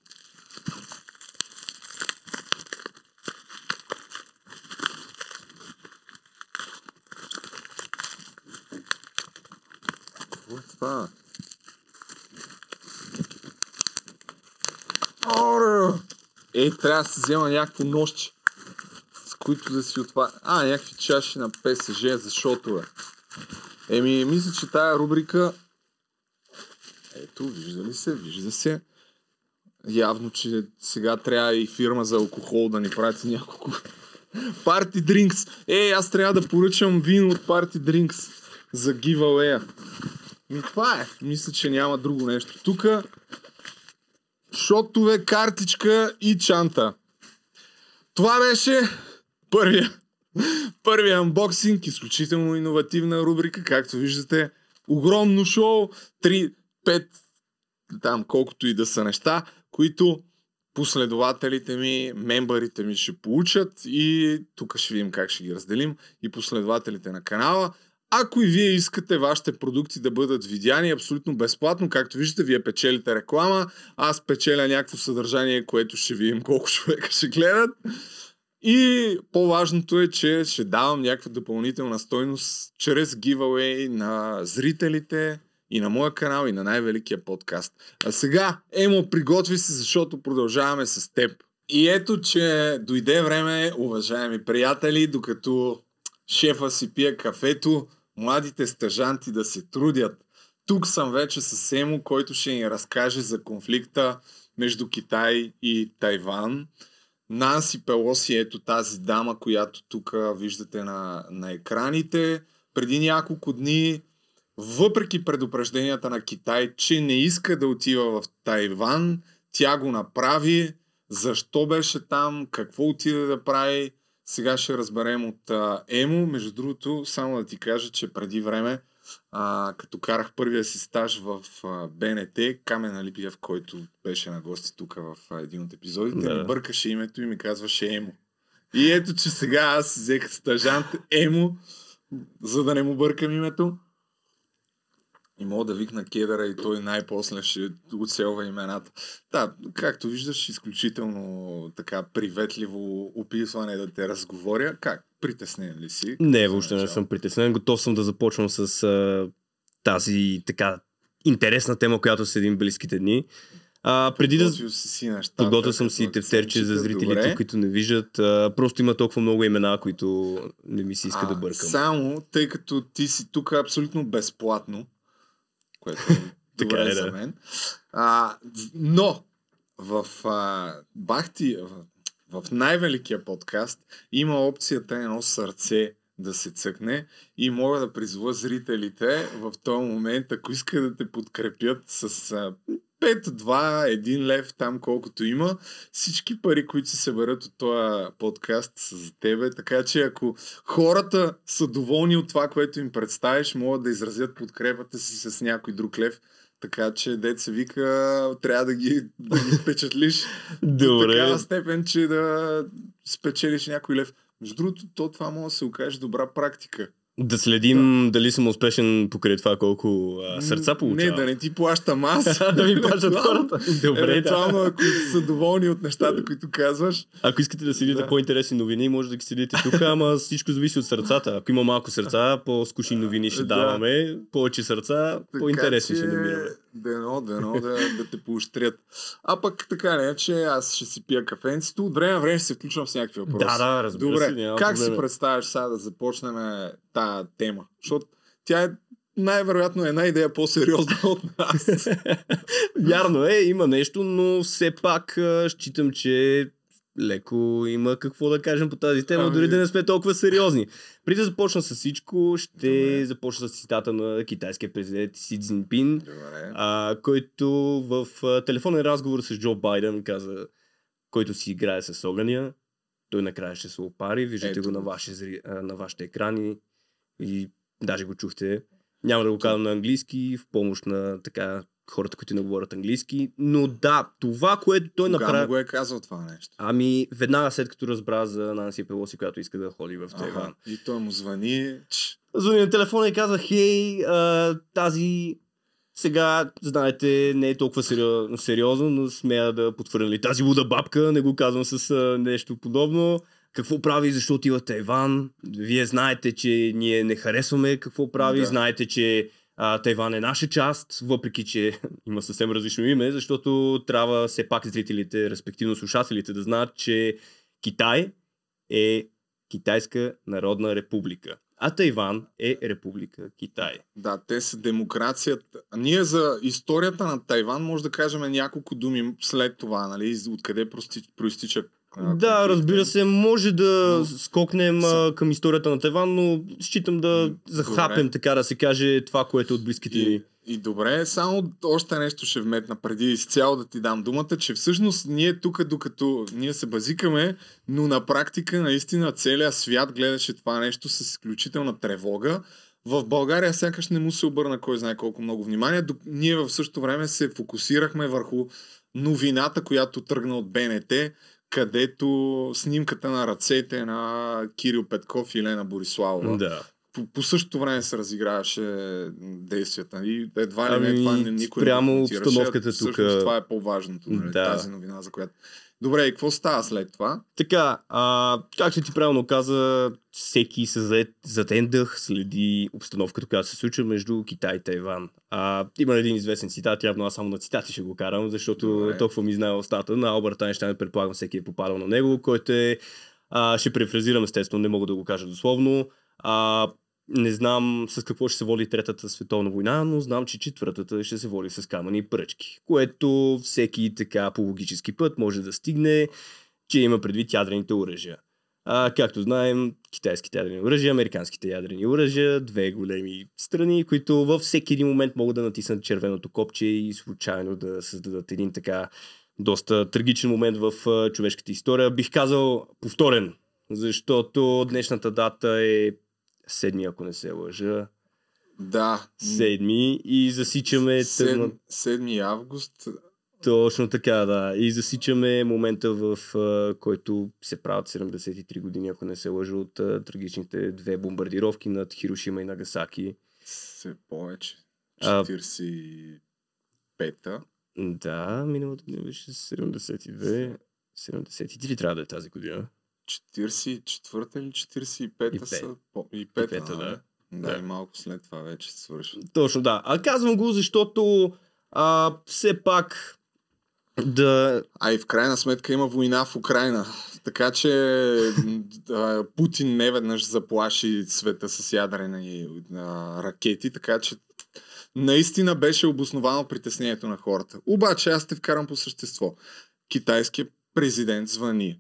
[SPEAKER 1] Какво е това? Оре! Ей, трябва да се взема някакво нощче, с които да си отваря. А, някакви чаши на ПСЖ, защото е. Еми, мисля, че тая рубрика... Ето, вижда ли се? Вижда се. Явно, че сега трябва и фирма за алкохол да ни прати няколко [laughs] Парти Дринкс. Ей, аз трябва да поръчам вино от Парти Дринкс за giveaway. Ми това е. Мисля, че няма друго нещо. Тук шотове, картичка и чанта. Това беше първия, първия анбоксинг, изключително иновативна рубрика, както виждате. Огромно шоу, 3, 5, там колкото и да са неща, които последователите ми, мембарите ми ще получат и тук ще видим как ще ги разделим и последователите на канала. Ако и вие искате вашите продукти да бъдат видяни абсолютно безплатно, както виждате, вие печелите реклама, аз печеля някакво съдържание, което ще видим колко човека ще гледат. И по-важното е, че ще давам някаква допълнителна стойност чрез giveaway на зрителите и на моя канал и на най-великия подкаст. А сега, Емо, приготви се, защото продължаваме с теб. И ето, че дойде време, уважаеми приятели, докато шефа си пие кафето, младите стъжанти да се трудят. Тук съм вече с Емо, който ще ни разкаже за конфликта между Китай и Тайван. Нанси Пелоси, ето тази дама, която тук виждате на, на екраните. Преди няколко дни, въпреки предупрежденията на Китай, че не иска да отива в Тайван, тя го направи. Защо беше там? Какво отиде да прави? Сега ще разберем от Емо. Между другото, само да ти кажа, че преди време, а, като карах първия си стаж в а, БНТ, Камен Алипиев, който беше на гости тук в а, един от епизодите, да. ми бъркаше името и ми казваше Емо. И ето, че сега аз взех стажант Емо, за да не му бъркам името. И мога да викна кедъра и той най-после ще оцелва имената. Да, както виждаш, изключително така приветливо описване да те разговоря. Как? Притеснен ли си?
[SPEAKER 12] Не, въобще не съм притеснен. Готов съм да започвам с а, тази така интересна тема, която седим близките дни. А, преди да...
[SPEAKER 1] Си нещата,
[SPEAKER 12] Подготвил съм си тефтерче за зрителите, добре. които не виждат. А, просто има толкова много имена, които не ми се иска а, да бъркам.
[SPEAKER 1] Само, тъй като ти си тук абсолютно безплатно, което е [laughs] добре е, да. за мен. А, но в а, Бахти, в, в най-великия подкаст има опцията едно сърце да се цъкне и мога да призова зрителите в този момент, ако искат да те подкрепят с а, 5, 2, 1 лев, там колкото има, всички пари, които се съберат от този подкаст са за тебе. Така че ако хората са доволни от това, което им представиш, могат да изразят подкрепата си с някой друг лев. Така че деца вика, трябва да ги, да ги впечатлиш [laughs] до такава степен, че да спечелиш някой лев. Между другото, то това може да се окаже добра практика.
[SPEAKER 12] Да следим да. дали съм успешен покрай това колко а, сърца получавам.
[SPEAKER 1] Не, да не ти плащам аз. [laughs]
[SPEAKER 12] да ми [laughs] плащат хората.
[SPEAKER 1] Добре, Евентуално, да. ако са доволни от нещата, които казваш.
[SPEAKER 12] Ако искате да следите да. по-интересни новини, може да ги следите тук, [laughs] ама всичко зависи от сърцата. Ако има малко сърца, по-скучни новини ще да. даваме, повече сърца, по-интересни ще намираме.
[SPEAKER 1] Дено, дено да, да те поощрят. А пък така не, че аз ще си пия кафенцето. От време на време ще се включвам с някакви въпроси.
[SPEAKER 12] Да, да, разбира
[SPEAKER 1] Добре,
[SPEAKER 12] се.
[SPEAKER 1] Добре, как си представяш сега да започнем тази тема? Защото тя е най-вероятно една идея по-сериозна от нас. [laughs]
[SPEAKER 12] Вярно е, има нещо, но все пак считам, че леко има какво да кажем по тази тема, ами... дори да не сме толкова сериозни. Преди да започна с всичко, ще Добре. започна с цитата на китайския президент Си Цзинпин, а, който в а, телефонен разговор с Джо Байден каза, който си играе с огъня, той накрая ще се опари, виждате Ето. го на, ваше, на вашите екрани и даже го чухте. Няма да го казвам на английски, в помощ на така хората, които не говорят английски. Но да, това, което той
[SPEAKER 1] Кога
[SPEAKER 12] направи...
[SPEAKER 1] го е казал това нещо?
[SPEAKER 12] Ами, веднага след като разбра за Нанси Пелоси, която иска да ходи в Тайван.
[SPEAKER 1] Ага. И той му звъни.
[SPEAKER 12] Звъни на телефона и казва, хей, а, тази сега, знаете, не е толкова сериозно, но смея да потвърдя ли тази луда бабка, не го казвам с а, нещо подобно. Какво прави, защо отива Тайван? Вие знаете, че ние не харесваме какво прави,
[SPEAKER 1] Да.
[SPEAKER 12] знаете, че а, Тайван е наша част, въпреки че [laughs] има съвсем различно име, защото трябва все пак зрителите, респективно слушателите, да знаят, че Китай е Китайска народна република. А Тайван е република Китай.
[SPEAKER 1] Да, те са демокрацията. Ние за историята на Тайван може да кажем няколко думи след това, нали? Откъде проистича
[SPEAKER 12] Да, разбира се, може да
[SPEAKER 1] Но-
[SPEAKER 12] скокнем а, към историята на Тайван, но считам да захапем, така да се каже, това, което е от близките
[SPEAKER 1] И,
[SPEAKER 12] ни.
[SPEAKER 1] и добре, само още нещо ще вметна преди изцяло да ти дам думата, че всъщност ние тук, докато ние се базикаме, но на практика наистина целият свят гледаше това нещо с изключителна тревога. В България сякаш не му се обърна кой знае колко много внимание. Ние в същото време се фокусирахме върху новината, която тръгна от БНТ, където снимката на ръцете на Кирил Петков и Елена Бориславова
[SPEAKER 12] Да.
[SPEAKER 1] по, по същото време се разиграваше действията. И едва ли не
[SPEAKER 12] Ами,
[SPEAKER 1] това не, никой коментираше,
[SPEAKER 12] обстановката
[SPEAKER 1] всъщност
[SPEAKER 12] тука-
[SPEAKER 1] Това е по-важното, нали,
[SPEAKER 12] Да.
[SPEAKER 1] тази новина, за която... Добре, и какво става след това?
[SPEAKER 12] Така, а, както ти правилно каза, всеки се зае- затен дъх следи обстановката, която се случва между Китай и Тайван. А, има един известен цитат, явно аз само на цитати ще го карам, защото
[SPEAKER 1] Добре.
[SPEAKER 12] толкова ми знае устата на Алберт Айнщайн, предполагам всеки е попадал на него, който е, а, ще префразирам естествено, не мога да го кажа дословно, а, не знам с какво ще се води Третата световна война, но знам, че четвъртата ще се води с камъни и пръчки, което всеки така по логически път може да стигне, че има предвид ядрените оръжия. А, както знаем, китайските ядрени оръжия, американските ядрени оръжия, две големи страни, които във всеки един момент могат да натиснат червеното копче и случайно да създадат един така доста трагичен момент в човешката история. Бих казал повторен, защото днешната дата е седми, ако не се лъжа.
[SPEAKER 1] Да.
[SPEAKER 12] Седми и засичаме тъмна...
[SPEAKER 1] 7 август.
[SPEAKER 12] Точно така, да. И засичаме момента, в а, който се правят 73 години, ако не се лъжа, от а, трагичните две бомбардировки над Хирошима и Нагасаки.
[SPEAKER 1] Се повече.
[SPEAKER 12] А,
[SPEAKER 1] 45-та.
[SPEAKER 12] Да, миналата година беше 72. 73 трябва да е тази година.
[SPEAKER 1] 44-та или 45-та
[SPEAKER 12] И пет.
[SPEAKER 1] са? По- И
[SPEAKER 12] И
[SPEAKER 1] 5-та,
[SPEAKER 12] пета,
[SPEAKER 1] да.
[SPEAKER 12] да.
[SPEAKER 1] И малко след това вече се свършва.
[SPEAKER 12] Точно, да. А казвам го, защото а, все пак да...
[SPEAKER 1] А и в крайна сметка има война в Украина. Така че а, Путин не веднъж заплаши света с ядрени а, ракети, така че наистина беше обосновано притеснението на хората. Обаче аз те вкарам по същество. Китайският президент звъни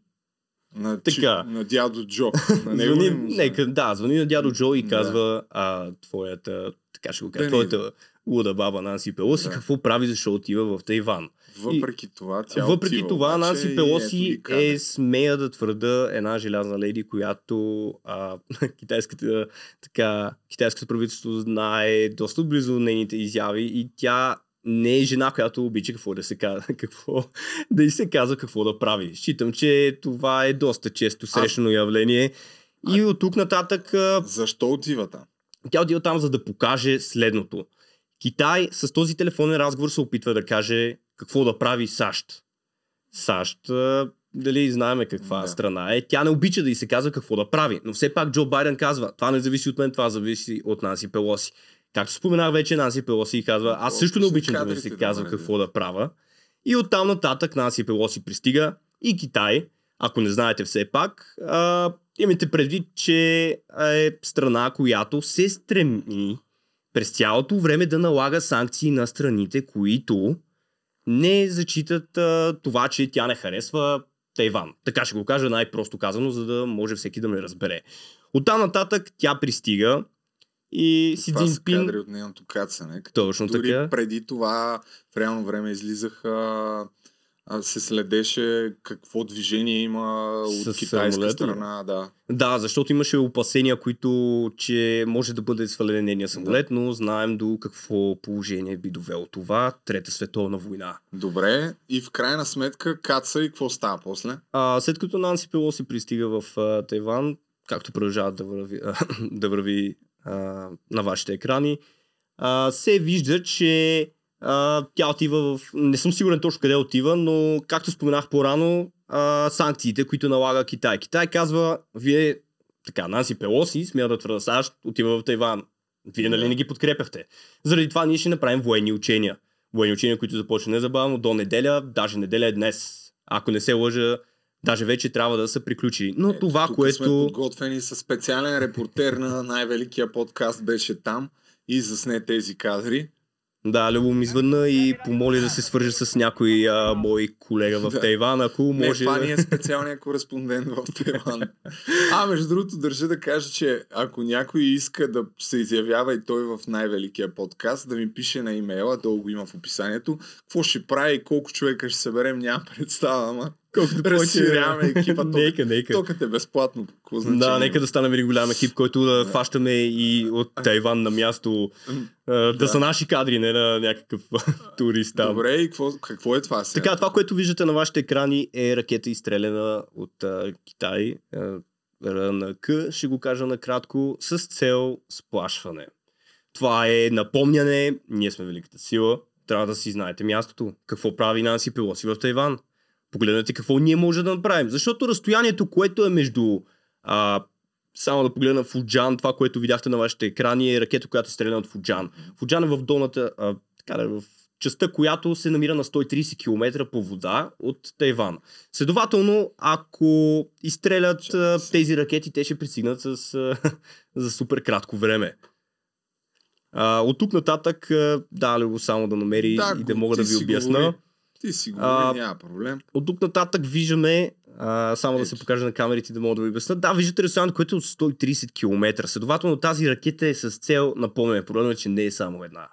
[SPEAKER 1] на, чи,
[SPEAKER 12] Така.
[SPEAKER 1] на дядо Джо. [laughs] На него
[SPEAKER 12] Звъни, нека, да, звъни на дядо Джо и
[SPEAKER 1] Да.
[SPEAKER 12] казва, а, твоята, така ще го кажа,
[SPEAKER 1] Да,
[SPEAKER 12] твоята луда баба Нанси Пелоси,
[SPEAKER 1] Да.
[SPEAKER 12] какво прави, защо отива в Тайван.
[SPEAKER 1] Въпреки това, тя
[SPEAKER 12] Въпреки
[SPEAKER 1] отива,
[SPEAKER 12] това,
[SPEAKER 1] обаче,
[SPEAKER 12] Нанси
[SPEAKER 1] и
[SPEAKER 12] Пелоси
[SPEAKER 1] къде.
[SPEAKER 12] е, смея да твърда, една желязна леди, която а, [laughs] китайската, така, китайското правителство знае доста близо нейните изяви и тя не е жена, която обича какво да се казва, [laughs] какво, да и се казва какво да прави. Считам, че това е доста често срещано явление. И от тук нататък а,
[SPEAKER 1] Защо отива там?
[SPEAKER 12] тя отива там, за да покаже следното. Китай с този телефонен разговор се опитва да каже какво да прави САЩ. САЩ, а, дали знаеме каква
[SPEAKER 1] Да.
[SPEAKER 12] страна е, тя не обича да й се казва какво да прави. Но все пак Джо Байден казва, това не зависи от мен, това зависи от Нанси Пелоси. Както споменах вече, Нанси Пелоси казва, аз също не обичам да ми се казва какво да правя. И оттам нататък Нанси Пелоси пристига и Китай, ако не знаете все пак, а, имайте предвид, че е страна, която се стреми през цялото време да налага санкции на страните, които не зачитат а, това, че тя не харесва Тайван. Така ще го кажа най-просто казано, за да може всеки да ме разбере. Оттам нататък тя пристига и Си
[SPEAKER 1] Това
[SPEAKER 12] Цзинпин...
[SPEAKER 1] кадри от нейното кацане.
[SPEAKER 12] Точно
[SPEAKER 1] Дори
[SPEAKER 12] така.
[SPEAKER 1] преди това в реално време излизаха а, се следеше какво движение има от
[SPEAKER 12] С
[SPEAKER 1] китайска
[SPEAKER 12] самолета ли?
[SPEAKER 1] страна. Да.
[SPEAKER 12] Да, защото имаше опасения, които, че може да бъде свален нейния самолет, но знаем до какво положение би довело това. Трета световна война.
[SPEAKER 1] Добре, и в крайна сметка каца и какво става после?
[SPEAKER 12] А, след като Нанси Пелоси пристига в а, Тайван, както продължава да върви, [clears throat] да върви а, на вашите екрани, а, се вижда, че а, тя отива в... Не съм сигурен точно къде отива, но както споменах по-рано, а, санкциите, които налага Китай. Китай казва, вие, така, Нанси Пелоси, смея да твърда САЩ, отива в Тайван. Вие нали не ги подкрепяхте? Заради това ние ще направим военни учения. Военни учения, които започват незабавно до неделя, даже неделя е днес. Ако не се лъжа, даже вече трябва да са приключили. Но
[SPEAKER 1] Ето,
[SPEAKER 12] това,
[SPEAKER 1] тук
[SPEAKER 12] което...
[SPEAKER 1] сме подготвени с специален репортер на най-великия подкаст беше там и засне тези кадри.
[SPEAKER 12] Да, Любо ми извъдна и помоли да се свържа с някой а, мой колега в
[SPEAKER 1] Да.
[SPEAKER 12] Тайван, ако
[SPEAKER 1] Не,
[SPEAKER 12] може...
[SPEAKER 1] това ни е специалният кореспондент в Тайван. А, между другото, държа да кажа, че ако някой иска да се изявява и той в най-великия подкаст, да ми пише на имейла, долу го има в описанието, какво ще прави и колко човека ще съберем, нямам представа, ама
[SPEAKER 12] Колкото
[SPEAKER 1] разширяваме екипа. То,
[SPEAKER 12] Нека, нека.
[SPEAKER 1] Токът е безплатно.
[SPEAKER 12] Да, нека да станем голям екип, който да хващаме и от Тайван на място. а, Да са наши кадри, не на някакъв [laughs] турист там.
[SPEAKER 1] Добре, и какво, какво е това сега?
[SPEAKER 12] Така, това, което виждате на вашите екрани е ракета изстреляна от а, Китай. А, РНК, ще го кажа накратко, с цел сплашване. Това е напомняне, ние сме великата сила, трябва да си знаете мястото. Какво прави Нанси Пелоси в Тайван? Погледнете какво ние може да направим. Защото разстоянието, което е между а, само да погледна Фуджан, това, което видяхте на вашите екрани е ракета, която е стреляна от Фуджан. Фуджан е в долната, а, така да в частта, която се намира на 130 км по вода от Тайван. Следователно, ако изстрелят а, тези ракети, те ще пристигнат с, а, [laughs] за супер кратко време. А, от тук нататък, а, да, го само да намери
[SPEAKER 1] Да,
[SPEAKER 12] и да мога да ви обясна.
[SPEAKER 1] говори. Ти си говори,
[SPEAKER 12] А,
[SPEAKER 1] няма проблем.
[SPEAKER 12] От тук нататък виждаме, а, само да се покажа на камерите да мога да ви обясня. Да, виждате разстоянието, което е от 130 км. Следователно тази ракета е с цел, напомняме, проблема е, че не е само една.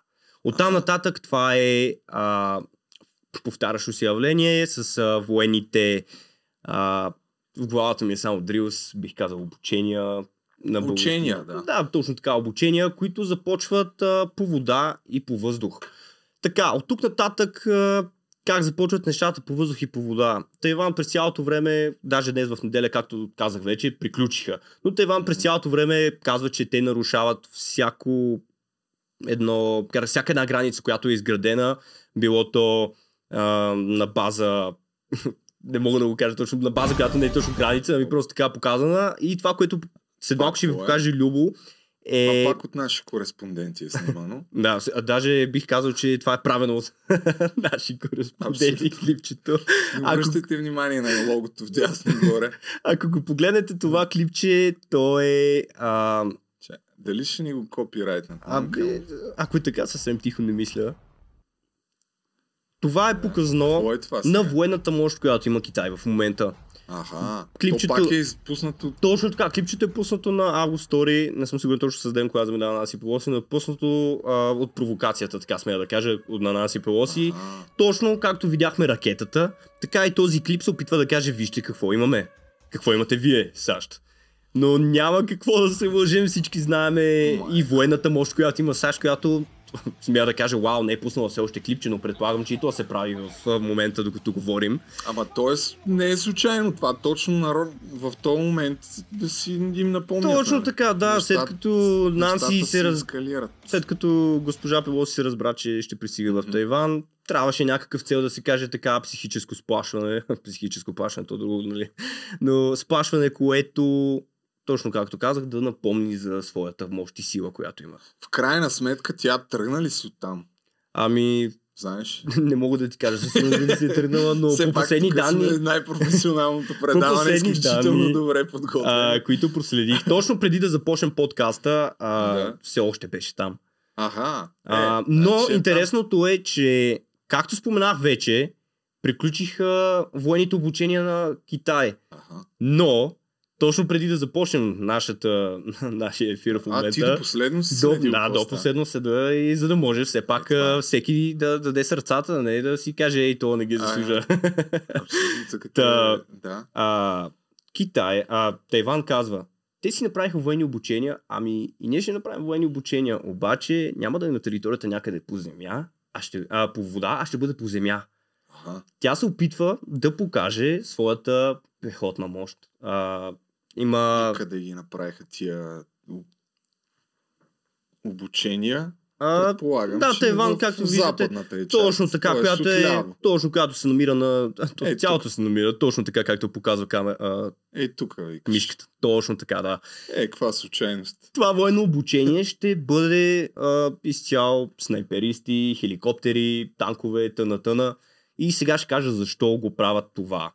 [SPEAKER 12] От там нататък това е а, повтарящо се явление с а, военните а, в главата ми е само дрилс, бих казал обучения. На български.
[SPEAKER 1] Учения, да.
[SPEAKER 12] Да, точно така, обучения, които започват а, по вода и по въздух. Така, от тук нататък а, как започват нещата по въздух и по вода. Тайван през цялото време, даже днес в неделя, както казах вече, приключиха. Но Тайван през цялото време казва, че те нарушават всяко едно, всяка една граница, която е изградена, било то а, на база [laughs] не мога да го кажа точно на база, която не е точно граница, ами просто така показана. И това, което след малко ще ви
[SPEAKER 1] е.
[SPEAKER 12] покаже Любо, е...
[SPEAKER 1] А пак от наши кореспонденти е снимано. [laughs]
[SPEAKER 12] Да, даже бих казал, че това е правено от [laughs] наши кореспонденти клипчето.
[SPEAKER 1] Не
[SPEAKER 12] Ако,
[SPEAKER 1] обръщайте внимание на логото вдясно горе. [laughs]
[SPEAKER 12] ако го погледнете това клипче, то е... А,
[SPEAKER 1] Че, дали ще ни го копирайтнат?
[SPEAKER 12] а, бе, ако е така, съвсем тихо не мисля. Това е показано
[SPEAKER 1] Какво е това сега?
[SPEAKER 12] на военната мощ, която има Китай в момента.
[SPEAKER 1] Аха.
[SPEAKER 12] Клипчето-
[SPEAKER 1] То пак е изпуснато.
[SPEAKER 12] Точно така, клипчето е пуснато на Август Story, не съм сигурен точно с ден, когато заминава Наси Пелоси, но е пуснато а, от провокацията, така смея да кажа, от на Наси Пелоси.
[SPEAKER 1] Аха.
[SPEAKER 12] Точно както видяхме ракетата, така и този клип се опитва да каже, вижте какво имаме. Какво имате вие, САЩ. Но няма какво да се лъжим, всички знаеме и военната мощ, която има САЩ, която [laughs] смея да кажа, вау, не е пуснала все още клипче, но предполагам, че и то се прави в момента, докато говорим.
[SPEAKER 1] Ама т.е. не е случайно това. Точно народ в този момент да си им напомнят.
[SPEAKER 12] Точно така, да, след
[SPEAKER 1] Нещата-
[SPEAKER 12] като Нанси се раз... След като госпожа Пелоси се разбра, че ще пристига в Тайван, трябваше някакъв цел да се каже така психическо сплашване. [laughs] психическо плашване, то друго, нали? Но сплашване, което, точно както казах, да напомни за своята мощ и сила, която има.
[SPEAKER 1] В крайна сметка тя тръгна ли си оттам?
[SPEAKER 12] Ами,
[SPEAKER 1] Знаеш? [laughs]
[SPEAKER 12] не мога да ти кажа, със сигурност дали си е тръгнала, но
[SPEAKER 1] Все
[SPEAKER 12] по последни данни,
[SPEAKER 1] най-професионалното [laughs] предаване,
[SPEAKER 12] последни
[SPEAKER 1] изключително
[SPEAKER 12] данни,
[SPEAKER 1] добре подготвено.
[SPEAKER 12] а, които проследих, точно преди да започнем подкаста, а,
[SPEAKER 1] Да.
[SPEAKER 12] все още беше там.
[SPEAKER 1] Аха.
[SPEAKER 12] А,
[SPEAKER 1] е,
[SPEAKER 12] но
[SPEAKER 1] значи е
[SPEAKER 12] интересното е, че, както споменах вече, приключиха военните обучения на Китай.
[SPEAKER 1] Аха.
[SPEAKER 12] Но точно преди да започнем нашата, [laughs] нашия ефир в момента.
[SPEAKER 1] А, ти до последно си
[SPEAKER 12] до, Да, до последно седа и за да може все пак а, всеки да даде сърцата, не да си каже, ей, то не ги заслужа. [laughs] Та,
[SPEAKER 1] е- да.
[SPEAKER 12] а, Китай, а, Тайван казва, те си направиха военни обучения, ами и ние ще направим военни обучения, обаче няма да е на територията някъде по земя, а, ще, а по вода, а ще бъде по земя.
[SPEAKER 1] Аха.
[SPEAKER 12] Тя се опитва да покаже своята пехотна мощ. А, има...
[SPEAKER 1] Къде ги направиха тия обучения?
[SPEAKER 12] А,
[SPEAKER 1] Предполагам,
[SPEAKER 12] да, Тайван, както виждате,
[SPEAKER 1] е
[SPEAKER 12] точно така,
[SPEAKER 1] т.е.
[SPEAKER 12] която е, точно която се намира на... То,
[SPEAKER 1] Е,
[SPEAKER 12] цялото се намира, точно така, както показва камера, а,
[SPEAKER 1] Е, тук, викаш.
[SPEAKER 12] мишката. Точно така, да.
[SPEAKER 1] Е, каква случайност.
[SPEAKER 12] Това военно обучение ще бъде а, изцяло снайперисти, хеликоптери, танкове, тъна тъна. И сега ще кажа защо го правят това.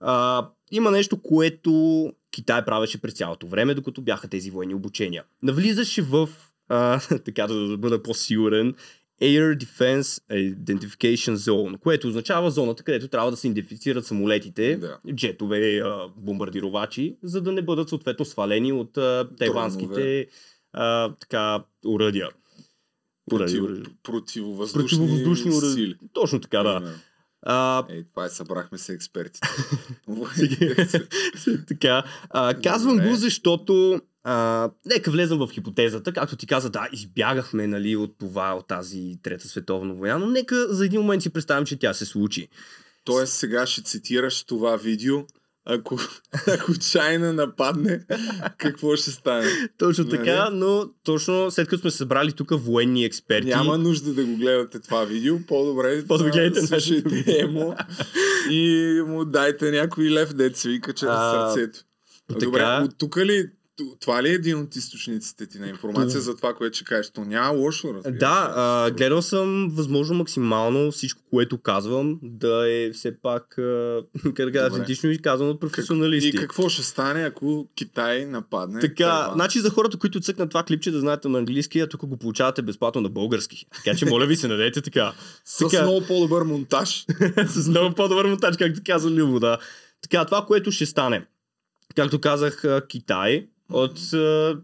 [SPEAKER 12] А, има нещо, което Китай правеше през цялото време, докато бяха тези военни обучения. Навлизаше в, а, [laughs] така да бъда по-сигурен, Air Defense Identification Zone, което означава зоната, където трябва да се идентифицират самолетите,
[SPEAKER 1] Да.
[SPEAKER 12] джетове, а, бомбардировачи, за да не бъдат съответно свалени от а, тайванските а, така, уръдия. Уръдия,
[SPEAKER 1] Против,
[SPEAKER 12] уръдия.
[SPEAKER 1] противовъздушни,
[SPEAKER 12] Противовъздушни уръдия.
[SPEAKER 1] сили.
[SPEAKER 12] Точно така, да.
[SPEAKER 1] Примерно.
[SPEAKER 12] А,
[SPEAKER 1] Ей, това е, събрахме се експертите. [laughs]
[SPEAKER 12] така. А, казвам
[SPEAKER 1] Добре.
[SPEAKER 12] го, защото а, нека влезем в хипотезата. Както ти каза, да, избягахме нали, от това, от тази Трета световна война, но нека за един момент си представим, че тя се случи.
[SPEAKER 1] Тоест сега ще цитираш това видео, ако, [laughs] ако Чайна нападне, [laughs] какво ще стане?
[SPEAKER 12] Точно
[SPEAKER 1] Нали?
[SPEAKER 12] така, но точно след като сме събрали тук военни експерти.
[SPEAKER 1] Няма нужда да го гледате това видео, по-добре
[SPEAKER 12] По-добре
[SPEAKER 1] а,
[SPEAKER 12] гледайте нашето
[SPEAKER 1] слушайте му и му дайте някой лев, дет се вика, че на
[SPEAKER 12] А,
[SPEAKER 1] сърцето.
[SPEAKER 12] така-
[SPEAKER 1] Добре, от тук ли, това ли е един от източниците ти на информация за това, което ще кажеш? То няма лошо, разбира.
[SPEAKER 12] Да, а, гледал съм възможно максимално всичко, което казвам, да е все пак [laughs] как автентично и казано от професионалисти.
[SPEAKER 1] И какво ще стане, ако Китай нападне?
[SPEAKER 12] Така,
[SPEAKER 1] Тайван?
[SPEAKER 12] значи за хората, които цъкнат това клипче да знаете на английски, а тук го получавате безплатно на български. Така че моля ви се, надете така.
[SPEAKER 1] С
[SPEAKER 12] така,
[SPEAKER 1] много по-добър монтаж. [laughs]
[SPEAKER 12] с много по-добър монтаж, както каза Любо, да. Така, това, което ще стане. Както казах, Китай от а,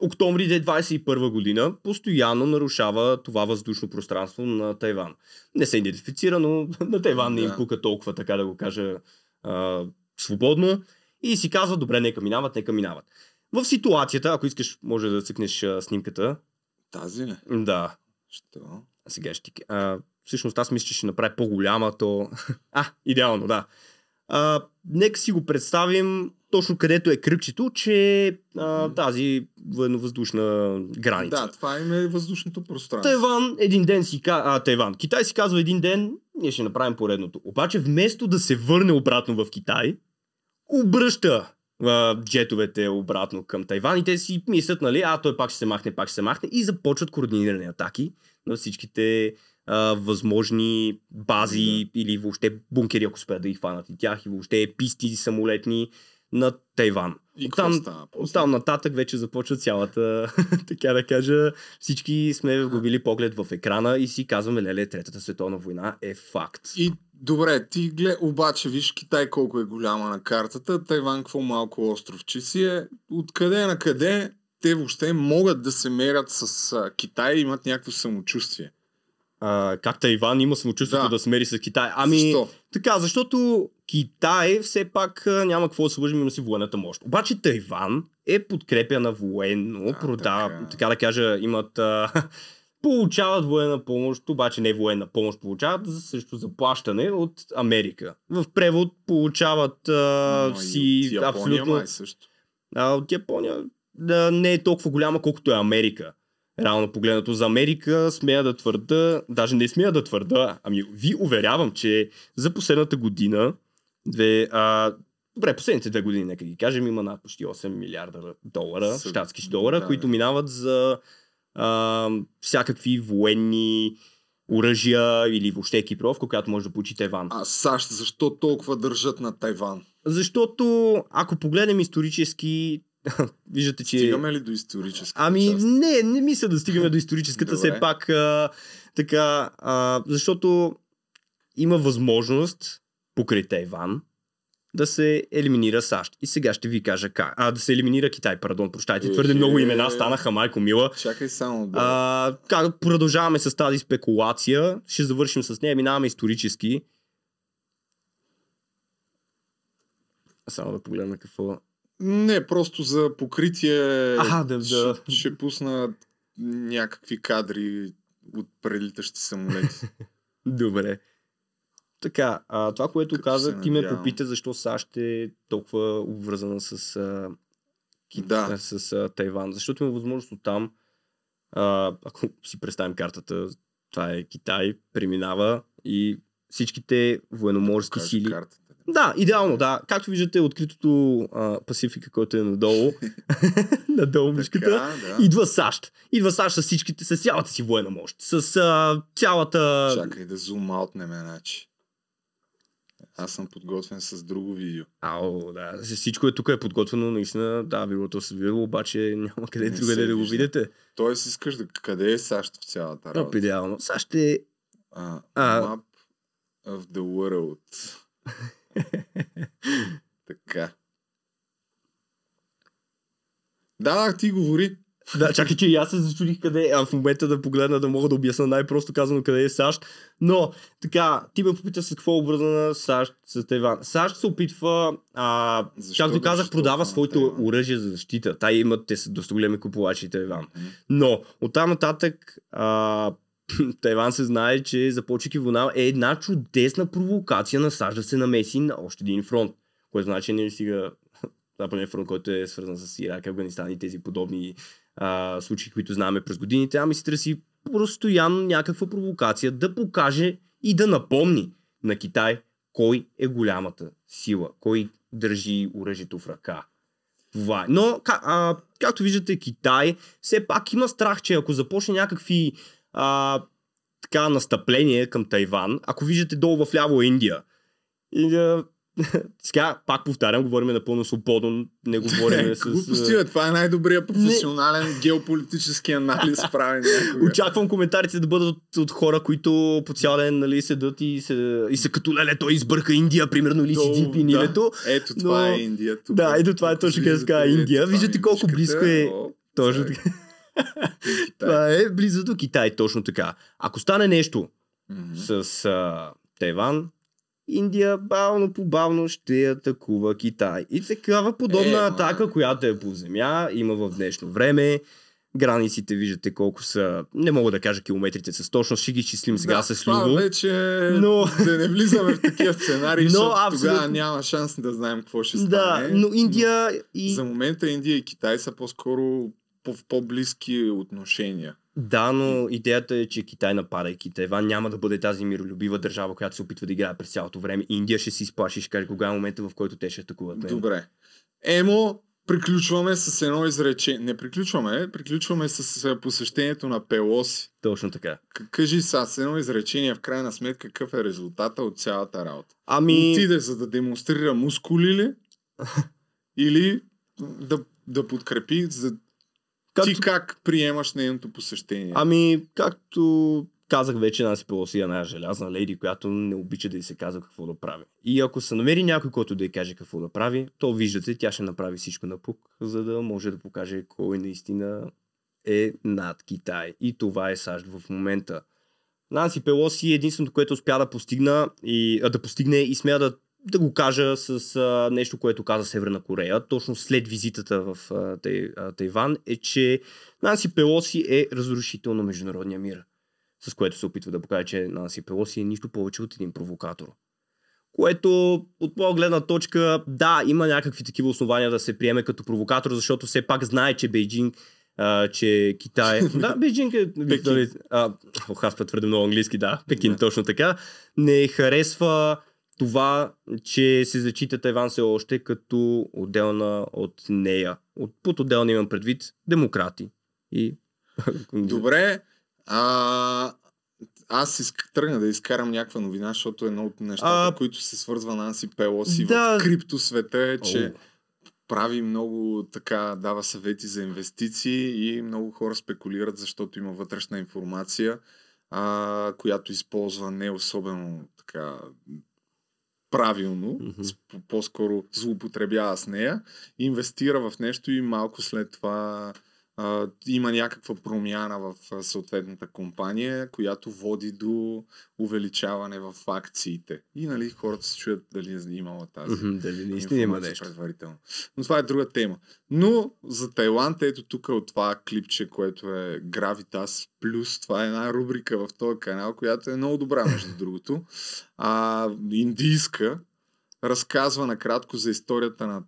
[SPEAKER 12] октомври 2021 година постоянно нарушава това въздушно пространство на Тайван. Не се идентифицира, но [laughs] на Тайван не им пука толкова, така да го кажа, а, свободно. И си казва, добре, нека минават, нека минават. В ситуацията, ако искаш, може да цъкнеш а, снимката.
[SPEAKER 1] Тази ли?
[SPEAKER 12] Да.
[SPEAKER 1] Що?
[SPEAKER 12] Сега ще ти... А, всъщност аз мисля, че ще направи по-голяма, то... [laughs] А, идеално, да. А, нека си го представим точно където е кръгчето, че а, тази военновъздушна граница.
[SPEAKER 1] Да, това им е въздушното пространство.
[SPEAKER 12] Тайван един ден си казва, а, Тайван, Китай си казва един ден, ние ще направим поредното. Обаче вместо да се върне обратно в Китай, обръща а, джетовете обратно към Тайван и те си мислят, нали, а той пак ще се махне, пак ще се махне и започват координирани атаки на всичките а, възможни бази или въобще бункери, ако успеят да ги хванат и тях и въобще писти самолетни на Тайван.
[SPEAKER 1] И
[SPEAKER 12] Оттам, оттам нататък вече започва цялата, [laughs] така да кажа, всички сме губили поглед в екрана и си казваме, леле, Третата световна война е факт.
[SPEAKER 1] И добре, ти глед, обаче виж Китай колко е голяма на картата, Тайван какво малко островче си е. Откъде на къде те въобще могат да се мерят с Китай и имат някакво самочувствие.
[SPEAKER 12] А, как Тайван има самочувствието да.
[SPEAKER 1] Да.
[SPEAKER 12] смери с Китай? Ами,
[SPEAKER 1] Защо?
[SPEAKER 12] така, защото Китай все пак няма какво да се лъжим, има си военната мощ. Обаче Тайван е подкрепяна военно,
[SPEAKER 1] А,
[SPEAKER 12] продава,
[SPEAKER 1] така.
[SPEAKER 12] така. да кажа, имат а, [laughs] получават военна помощ, обаче не военна помощ получават за, срещу заплащане от Америка. В превод получават а,
[SPEAKER 1] Но
[SPEAKER 12] си
[SPEAKER 1] от Япония
[SPEAKER 12] абсолютно...
[SPEAKER 1] май също.
[SPEAKER 12] А, от Япония да, не е толкова голяма, колкото е Америка. Реално погледнато за Америка, смея да твърда, даже не смея да твърда, ами ви уверявам, че за последната година, две, а, добре, последните две години, нека ги кажем, има над почти 8 милиарда долара,
[SPEAKER 1] Съ-
[SPEAKER 12] щатски долара,
[SPEAKER 1] да,
[SPEAKER 12] които минават за а, всякакви военни оръжия или въобще екипировка, която може да получи Тайван.
[SPEAKER 1] А САЩ защо толкова държат на Тайван?
[SPEAKER 12] Защото, ако погледнем исторически, [laughs] виждате, че...
[SPEAKER 1] Стигаме ли до историческа
[SPEAKER 12] Ами
[SPEAKER 1] част?
[SPEAKER 12] не, не мисля да стигаме до историческата все пак. А, така, а, защото има възможност покрай Тайван да се елиминира САЩ. И сега ще ви кажа как. А, да се елиминира Китай, пардон, прощайте. Твърде много имена станаха, майко мила.
[SPEAKER 1] Чакай само да...
[SPEAKER 12] А, как продължаваме с тази спекулация, ще завършим с нея, минаваме исторически. Само да погледна какво.
[SPEAKER 1] Не, просто за покритие
[SPEAKER 12] Аха, да, да.
[SPEAKER 1] Ще, ще пусна някакви кадри от прелитащи самолети. [laughs]
[SPEAKER 12] Добре. Така, а, това, което
[SPEAKER 1] Като
[SPEAKER 12] каза, ти ме попита защо САЩ е толкова обвързана с, а, Ки...
[SPEAKER 1] Да.
[SPEAKER 12] с а, Тайван. Защото има възможност от там, а, ако си представим картата, това е Китай, преминава и всичките военноморски сили.
[SPEAKER 1] картата.
[SPEAKER 12] Да, идеално, да. Както виждате, откритото а, Пасифика, който е надолу, [laughs] надолу мишката,
[SPEAKER 1] да.
[SPEAKER 12] идва САЩ. Идва САЩ с всичките, с цялата си военна мощ. С а, цялата...
[SPEAKER 1] Чакай да зум аутнем, значи. Аз съм подготвен с друго видео.
[SPEAKER 12] Ао, да. Всичко е тук е подготвено, наистина. Да, билото се видело, обаче няма къде другаде да го видите.
[SPEAKER 1] Тоест искаш да... Къде е САЩ в цялата работа?
[SPEAKER 12] идеално. САЩ е...
[SPEAKER 1] А,
[SPEAKER 12] А.
[SPEAKER 1] Map of the world. [laughs] [laughs] така. Да, ти говори.
[SPEAKER 12] Да, чакай, че и аз се зачудих къде е. А в момента да погледна да мога да обясна най-просто казано къде е САЩ. Но, така, ти ме попита с какво е обвързана САЩ с Тайван. САЩ се опитва, а,
[SPEAKER 1] Защо
[SPEAKER 12] както казах,
[SPEAKER 1] държи
[SPEAKER 12] продава
[SPEAKER 1] Тайван?
[SPEAKER 12] оръжия за защита. Та имат, те са доста големи купувачи Тайван. Но, оттам нататък, а, [laughs] Тайван се знае, че започвайки война е една чудесна провокация на САЩ да се намеси на още един фронт. Което значи не стига [laughs] Западния фронт, който е свързан с Ирак, Афганистан и тези подобни а, случаи, които знаме през годините, ами се търси постоянно някаква провокация да покаже и да напомни на Китай кой е голямата сила, кой държи оръжието в ръка. Това е. Но, а, както виждате, Китай все пак има страх, че ако започне някакви а, така настъпление към Тайван, ако виждате долу в ляво Индия. Индия [laughs] сега, пак повтарям, говорим напълно свободно, не говорим с...
[SPEAKER 1] Глупости, това е най-добрият професионален геополитически анализ [laughs] правен някога.
[SPEAKER 12] Очаквам коментарите да бъдат от, от хора, които по цял ден нали, седат и се, и се като леле, той избърка Индия, примерно, или си Дзинпин
[SPEAKER 1] да. Ето, това
[SPEAKER 12] но-
[SPEAKER 1] е Индия. Тук.
[SPEAKER 12] Да, ето това е точно къде Индия. Виждате колко близко е. Точно така. Това е близо до Китай, точно така. Ако стане нещо
[SPEAKER 1] Мгм.
[SPEAKER 12] с а, Тайван, Индия бавно по бавно ще атакува Китай. И такава подобна
[SPEAKER 1] Е, ма.
[SPEAKER 12] атака, която е по земя, има в днешно време. Границите виждате колко са, не мога да кажа километрите с точност, ще ги изчислим сега
[SPEAKER 1] да,
[SPEAKER 12] с Любо.
[SPEAKER 1] вече
[SPEAKER 12] Но-
[SPEAKER 1] да не влизаме в такива [laughs] сценарии,
[SPEAKER 12] Но
[SPEAKER 1] защото
[SPEAKER 12] абсолютно-
[SPEAKER 1] тогава няма шанс да знаем какво ще
[SPEAKER 12] Да,
[SPEAKER 1] стане.
[SPEAKER 12] но Индия и...
[SPEAKER 1] За момента Индия и Китай са по-скоро по- в по-близки отношения.
[SPEAKER 12] Да, но идеята е, че Китай нападайки Тайван няма да бъде тази миролюбива държава, която се опитва да играе през цялото време. Индия ще се изплаши ще каже кога е момента, в който те ще атакуват. него.
[SPEAKER 1] Добре. Емо, приключваме с едно изречение. Не приключваме, приключваме с посещението на Пелоси.
[SPEAKER 12] Точно така.
[SPEAKER 1] Кажи сега с едно изречение, в крайна сметка, какъв е резултата от цялата работа?
[SPEAKER 12] Ами,
[SPEAKER 1] Отиде за да демонстрира мускули ли? [laughs] Или да, да подкрепи за...
[SPEAKER 12] Както-
[SPEAKER 1] Ти как приемаш нейното посещение?
[SPEAKER 12] ами, както казах вече, Nancy Pelosi е една желязна леди, която не обича да й се казва какво да прави. И ако се намери някой, който да й каже какво да прави, то виждате, тя ще направи всичко на пук, за да може да покаже кой наистина е над Китай. И това е САЩ в момента. Нанси Пелоси е единственото, което успя да постигна и, а, да постигне и смея да, да го кажа с а, нещо, което каза Северна Корея, точно след визитата в а, Тай, а, Тайван, е, че Нанси Пелоси е разрушител на международния мир. С което се опитва да покаже, че Нанси Пелоси е нищо повече от един провокатор. Което от моя гледна точка, да, има някакви такива основания да се приеме като провокатор, защото все пак знае, че Бейджинг а, че Китай... [laughs] да, Бейджинг е... Пекин. А, ох, аз твърде много английски, да. Пекин,
[SPEAKER 1] Да.
[SPEAKER 12] точно така. Не харесва това, че се зачита Тайван все още като отделна от нея. От, под отделна имам предвид демократи. И... [laughs]
[SPEAKER 1] Добре. А, аз иск, тръгна да изкарам някаква новина, защото едно от нещата,
[SPEAKER 12] А,
[SPEAKER 1] които се свързва Нанси Пелоси
[SPEAKER 12] да.
[SPEAKER 1] в криптосвета е, че
[SPEAKER 12] О.
[SPEAKER 1] прави много така, дава съвети за инвестиции и много хора спекулират, защото има вътрешна информация, а, която използва не особено така правилно, mm-hmm. по-скоро злоупотребява с нея, инвестира в нещо и малко след това а, има някаква промяна в съответната компания, която води до увеличаване в акциите. И нали, хората се чуят дали е имала тази
[SPEAKER 12] mm-hmm, дали наистина има нещо.
[SPEAKER 1] предварително. Но това е друга тема. Но за Тайланд, ето тук от това клипче, което е Gravitas Plus, това е една рубрика в този канал, която е много добра, между [laughs] другото. А, индийска, разказва накратко за историята на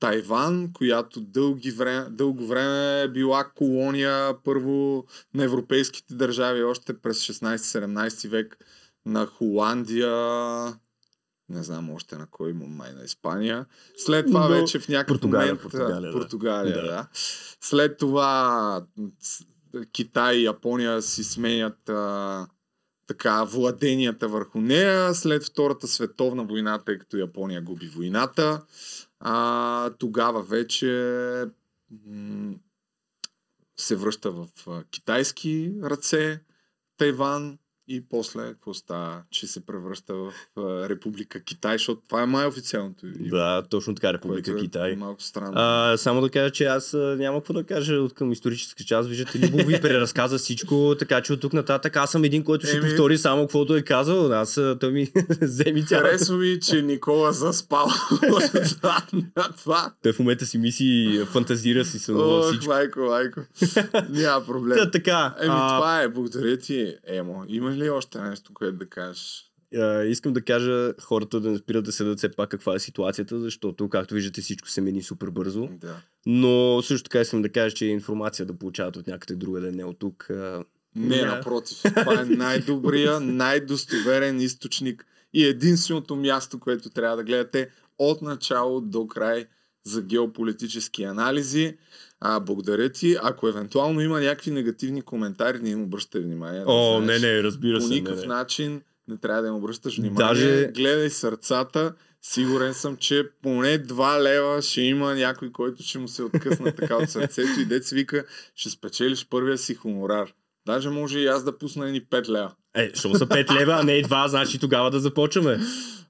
[SPEAKER 1] Тайван, която дълги време, дълго време е била колония първо на европейските държави, още през 16-17 век на Холандия, не знам още на кой май на Испания. След това Но... вече в някакъв
[SPEAKER 12] Португалия,
[SPEAKER 1] момент...
[SPEAKER 12] Португалия,
[SPEAKER 1] Португалия
[SPEAKER 12] да.
[SPEAKER 1] да. След това Китай и Япония си сменят а, така владенията върху нея. След Втората световна война, тъй като Япония губи войната, а, тогава вече се връща в китайски ръце Тайван и после какво става, че се превръща в а, Република Китай, защото това е май официалното име.
[SPEAKER 12] Да, точно така, Република
[SPEAKER 1] е
[SPEAKER 12] Китай.
[SPEAKER 1] Малко странно.
[SPEAKER 12] А, само да кажа, че аз няма какво да кажа от към историческа част. Виждате, Любов ви преразказа всичко, така че от тук нататък аз съм един, който ще
[SPEAKER 1] Еми-
[SPEAKER 12] повтори само каквото е казал. Аз той ми [laughs] вземи цялото.
[SPEAKER 1] Харесва ми, че Никола заспал на това.
[SPEAKER 12] Той в момента си мисли, фантазира си се на
[SPEAKER 1] Ох,
[SPEAKER 12] всичко.
[SPEAKER 1] майко, майко. Няма проблем.
[SPEAKER 12] Та, така,
[SPEAKER 1] Еми,
[SPEAKER 12] а-
[SPEAKER 1] това е. Благодаря ти, Емо. Има ли още нещо, което да кажеш?
[SPEAKER 12] А, искам да кажа хората да не спират да седат все пак каква е ситуацията, защото, както виждате, всичко се мени супер бързо.
[SPEAKER 1] Да.
[SPEAKER 12] Но също така искам да кажа, че информация да получават от някъде другаде, не от тук. а,
[SPEAKER 1] Не,
[SPEAKER 12] няма.
[SPEAKER 1] напротив. Това е най-добрия, [laughs] най-достоверен източник и единственото място, което трябва да гледате от начало до край за геополитически анализи. А, благодаря ти. Ако евентуално има някакви негативни коментари, не им обръщай внимание. да
[SPEAKER 12] О,
[SPEAKER 1] знаеш.
[SPEAKER 12] не, не, разбира
[SPEAKER 1] По
[SPEAKER 12] се, не,
[SPEAKER 1] никакъв
[SPEAKER 12] не.
[SPEAKER 1] начин не трябва да им обръщаш внимание.
[SPEAKER 12] Даже-
[SPEAKER 1] Гледай сърцата. Сигурен съм, че поне 2 лева ще има някой, който ще му се откъсна така от сърцето и дец вика, ще спечелиш първия си хонорар. Даже може и аз да пусна ни 5 лева.
[SPEAKER 12] Е, що са 5 лева, а не и 2, значи тогава да започваме.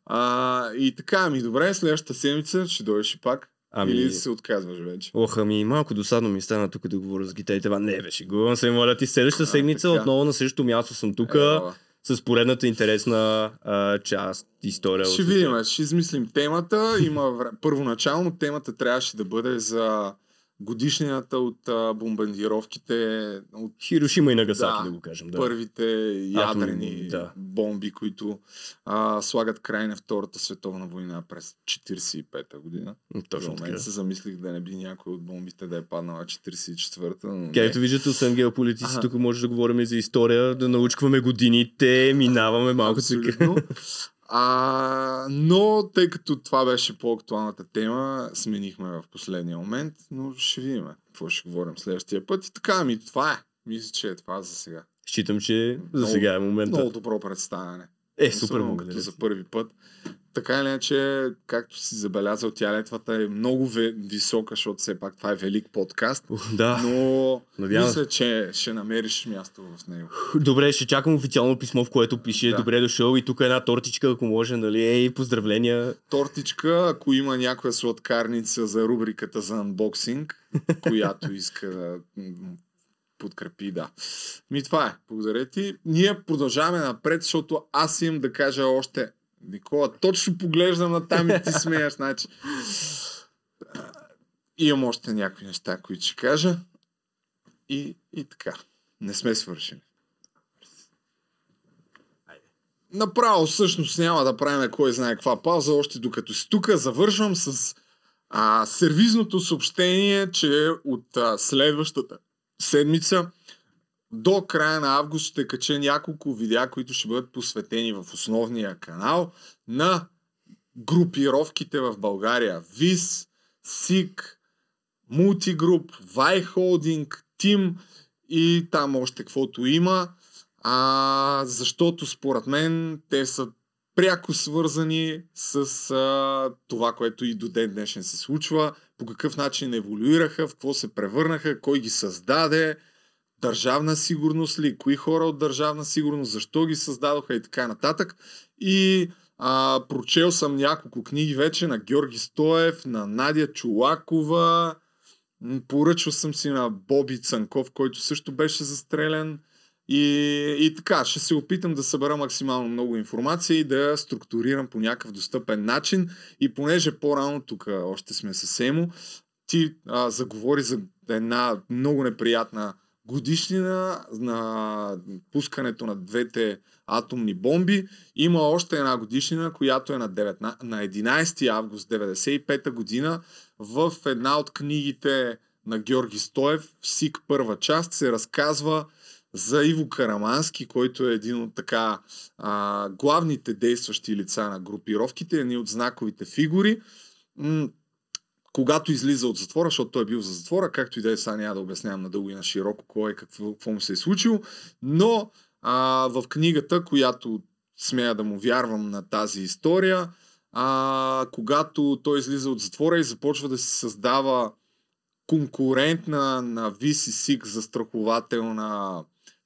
[SPEAKER 1] А, и така, ами добре, следващата седмица ще дойдеш и пак.
[SPEAKER 12] Ами-
[SPEAKER 1] Или се отказваш вече.
[SPEAKER 12] Ох, ами малко досадно ми стана тук да говоря с гитарите. Ва, Не, беше гувам се, моля ти. Следващата седмица
[SPEAKER 1] така.
[SPEAKER 12] отново на същото място съм тук
[SPEAKER 1] Ела.
[SPEAKER 12] с поредната интересна а, част, история.
[SPEAKER 1] Ще видим, ще измислим темата. Има. Първоначално темата трябваше да бъде за годишнината от а, бомбардировките от
[SPEAKER 12] Хирошима и Нагасаки, да го кажем, да.
[SPEAKER 1] Първите ядрени
[SPEAKER 12] Атомни, да.
[SPEAKER 1] бомби, които а, слагат край на Втората световна война през 45-та година.
[SPEAKER 12] Точно
[SPEAKER 1] За момент
[SPEAKER 12] така.
[SPEAKER 1] се замислих да не би някой от бомбите да е паднала 44-та, но.
[SPEAKER 12] Както виждате, освен геополитици, тук може да говорим и за история, да научкваме годините, минаваме малко.
[SPEAKER 1] Абсолютно. [laughs] А, но тъй като това беше по-актуалната тема, сменихме в последния момент, но ще видим какво ще говорим следващия път. И така, ми това е. Мисля, че е това за сега.
[SPEAKER 12] Считам, че за
[SPEAKER 1] Много-
[SPEAKER 12] сега е момента.
[SPEAKER 1] Много добро представяне.
[SPEAKER 12] Е, супер,
[SPEAKER 1] Особено
[SPEAKER 12] благодаря
[SPEAKER 1] за първи път. Така или иначе, както си забелязал, тя летвата е много висока, защото все пак това е велик подкаст.
[SPEAKER 12] да.
[SPEAKER 1] Но
[SPEAKER 12] Надявам
[SPEAKER 1] мисля, че ще намериш място в него.
[SPEAKER 12] Добре, ще чакам официално писмо, в което пише
[SPEAKER 1] Да.
[SPEAKER 12] добре дошъл и тук е една тортичка, ако може, нали, ей, поздравления.
[SPEAKER 1] тортичка, ако има някоя сладкарница за рубриката за анбоксинг, [laughs] която иска да подкрепи, да. Ми това е. Благодаря ти. Ние продължаваме напред, защото аз имам да кажа още Никола, точно поглеждам на там и ти смеяш, значи. Имам още някои неща, които ще кажа. И, и така. Не сме свършили. Направо всъщност няма да правим кой знае каква пауза, още докато си тук. Завършвам с а, сервизното съобщение, че от а, следващата седмица до края на август ще кача няколко видеа, които ще бъдат посветени в основния канал на групировките в България. ВИС, СИК, Мултигруп, Вай Холдинг, Тим и там още каквото има. А, защото според мен те са пряко свързани с а, това, което и до ден днешен се случва, по какъв начин еволюираха, в какво се превърнаха, кой ги създаде, държавна сигурност ли, кои хора от държавна сигурност, защо ги създадоха и така нататък. И А, прочел съм няколко книги вече на Георги Стоев, на Надя Чулакова. Поръчал съм си на Боби Цанков, който също беше застрелен. И, и така, ще се опитам да събера максимално много информация и да я структурирам по някакъв достъпен начин. И понеже по-рано тук още сме с Емо, ти а, заговори за една много неприятна годишнина на пускането на двете атомни бомби. Има още една годишнина, която е на, 19, на 11 август 1995 година. В една от книгите на Георги Стоев, СИК първа част, се разказва за Иво Карамански, който е един от така а, главните действащи лица на групировките, едни от знаковите фигури. М- когато излиза от затвора, защото той е бил за затвора, както и да е, сега няма да обяснявам надълго и на широко кой е, какво, какво му се е случило, но а, в книгата, която смея да му вярвам на тази история, а, когато той излиза от затвора и започва да се създава конкурентна на VCSIC застрахователна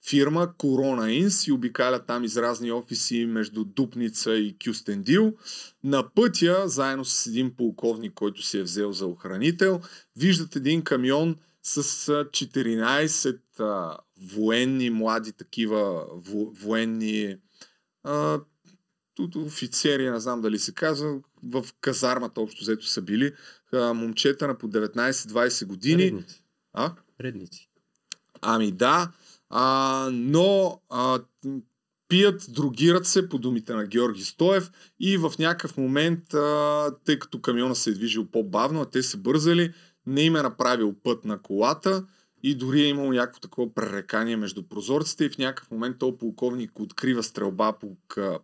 [SPEAKER 1] фирма Corona Inc. и обикаля там из разни офиси между Дупница и Кюстендил. На пътя, заедно с един полковник, който си е взел за охранител, виждат един камион с 14 а, военни, млади такива во, военни а, офицери, не знам дали се казва, в казармата общо взето са били а, момчета на по 19-20 години.
[SPEAKER 12] Редници.
[SPEAKER 1] А?
[SPEAKER 12] Редници.
[SPEAKER 1] Ами да, а, но а, пият, другират се по думите на Георги Стоев и в някакъв момент, а, тъй като камиона се е движил по-бавно, а те се бързали, не им е направил път на колата и дори е имал някакво такова пререкание между прозорците и в някакъв момент този полковник открива стрелба по,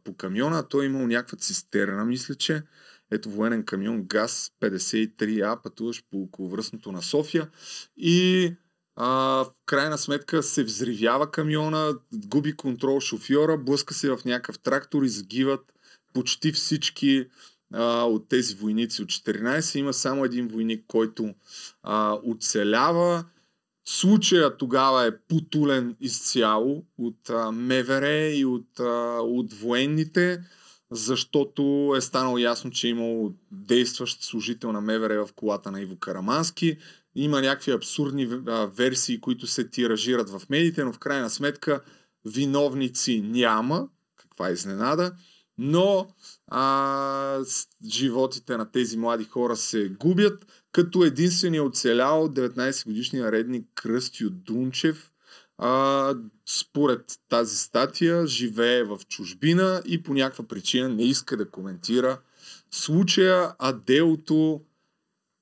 [SPEAKER 1] по камиона, а той е имал някаква цистерна, мисля, че ето военен камион ГАЗ 53А, пътуваш по околовръстното на София и а, в крайна сметка се взривява камиона, губи контрол шофьора, блъска се в някакъв трактор и загиват почти всички а, от тези войници от 14. Има само един войник, който а, оцелява. Случая тогава е потулен изцяло от а, МВР и от, а, от военните, защото е станало ясно, че е имал действащ служител на МВР в колата на Иво Карамански. Има някакви абсурдни версии, които се тиражират в медиите, но в крайна сметка виновници няма. Каква изненада. Но а, животите на тези млади хора се губят, като единственият оцелял 19 годишния редник Кръстю Дунчев, а, според тази статия, живее в чужбина и по някаква причина не иска да коментира случая, а делото,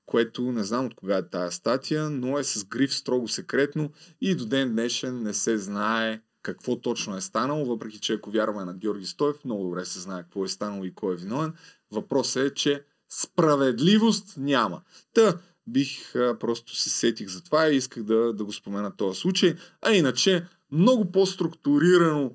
[SPEAKER 1] което не знам от кога е тая статия, но е с гриф строго секретно и до ден днешен не се знае какво точно е станало, въпреки че ако вярваме на Георги Стоев, много добре се знае какво е станало и кой е виновен. Въпросът е, че справедливост няма. Та, бих а, просто се сетих за това и исках да, да го спомена този случай. А иначе, много по-структурирано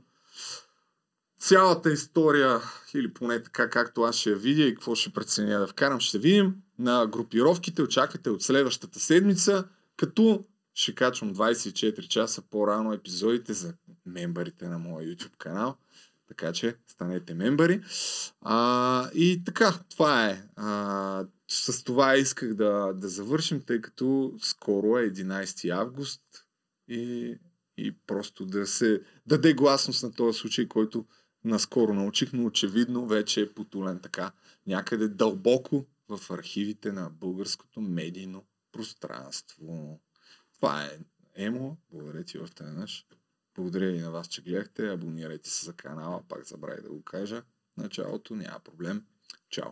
[SPEAKER 1] цялата история, или поне така както аз ще я видя и какво ще преценя да вкарам, ще видим на групировките. Очаквайте от следващата седмица, като ще качвам 24 часа по-рано епизодите за мембарите на моя YouTube канал. Така че станете мембари. А, и така, това е. А, с това исках да, да завършим, тъй като скоро е 11 август и, и просто да се даде гласност на този случай, който наскоро научих, но очевидно вече е потулен така някъде дълбоко в архивите на българското медийно пространство. Това е Емо. Благодаря ти още веднъж. Благодаря и на вас, че гледахте. Абонирайте се за канала. Пак забравих да го кажа. Началото няма проблем. Чао!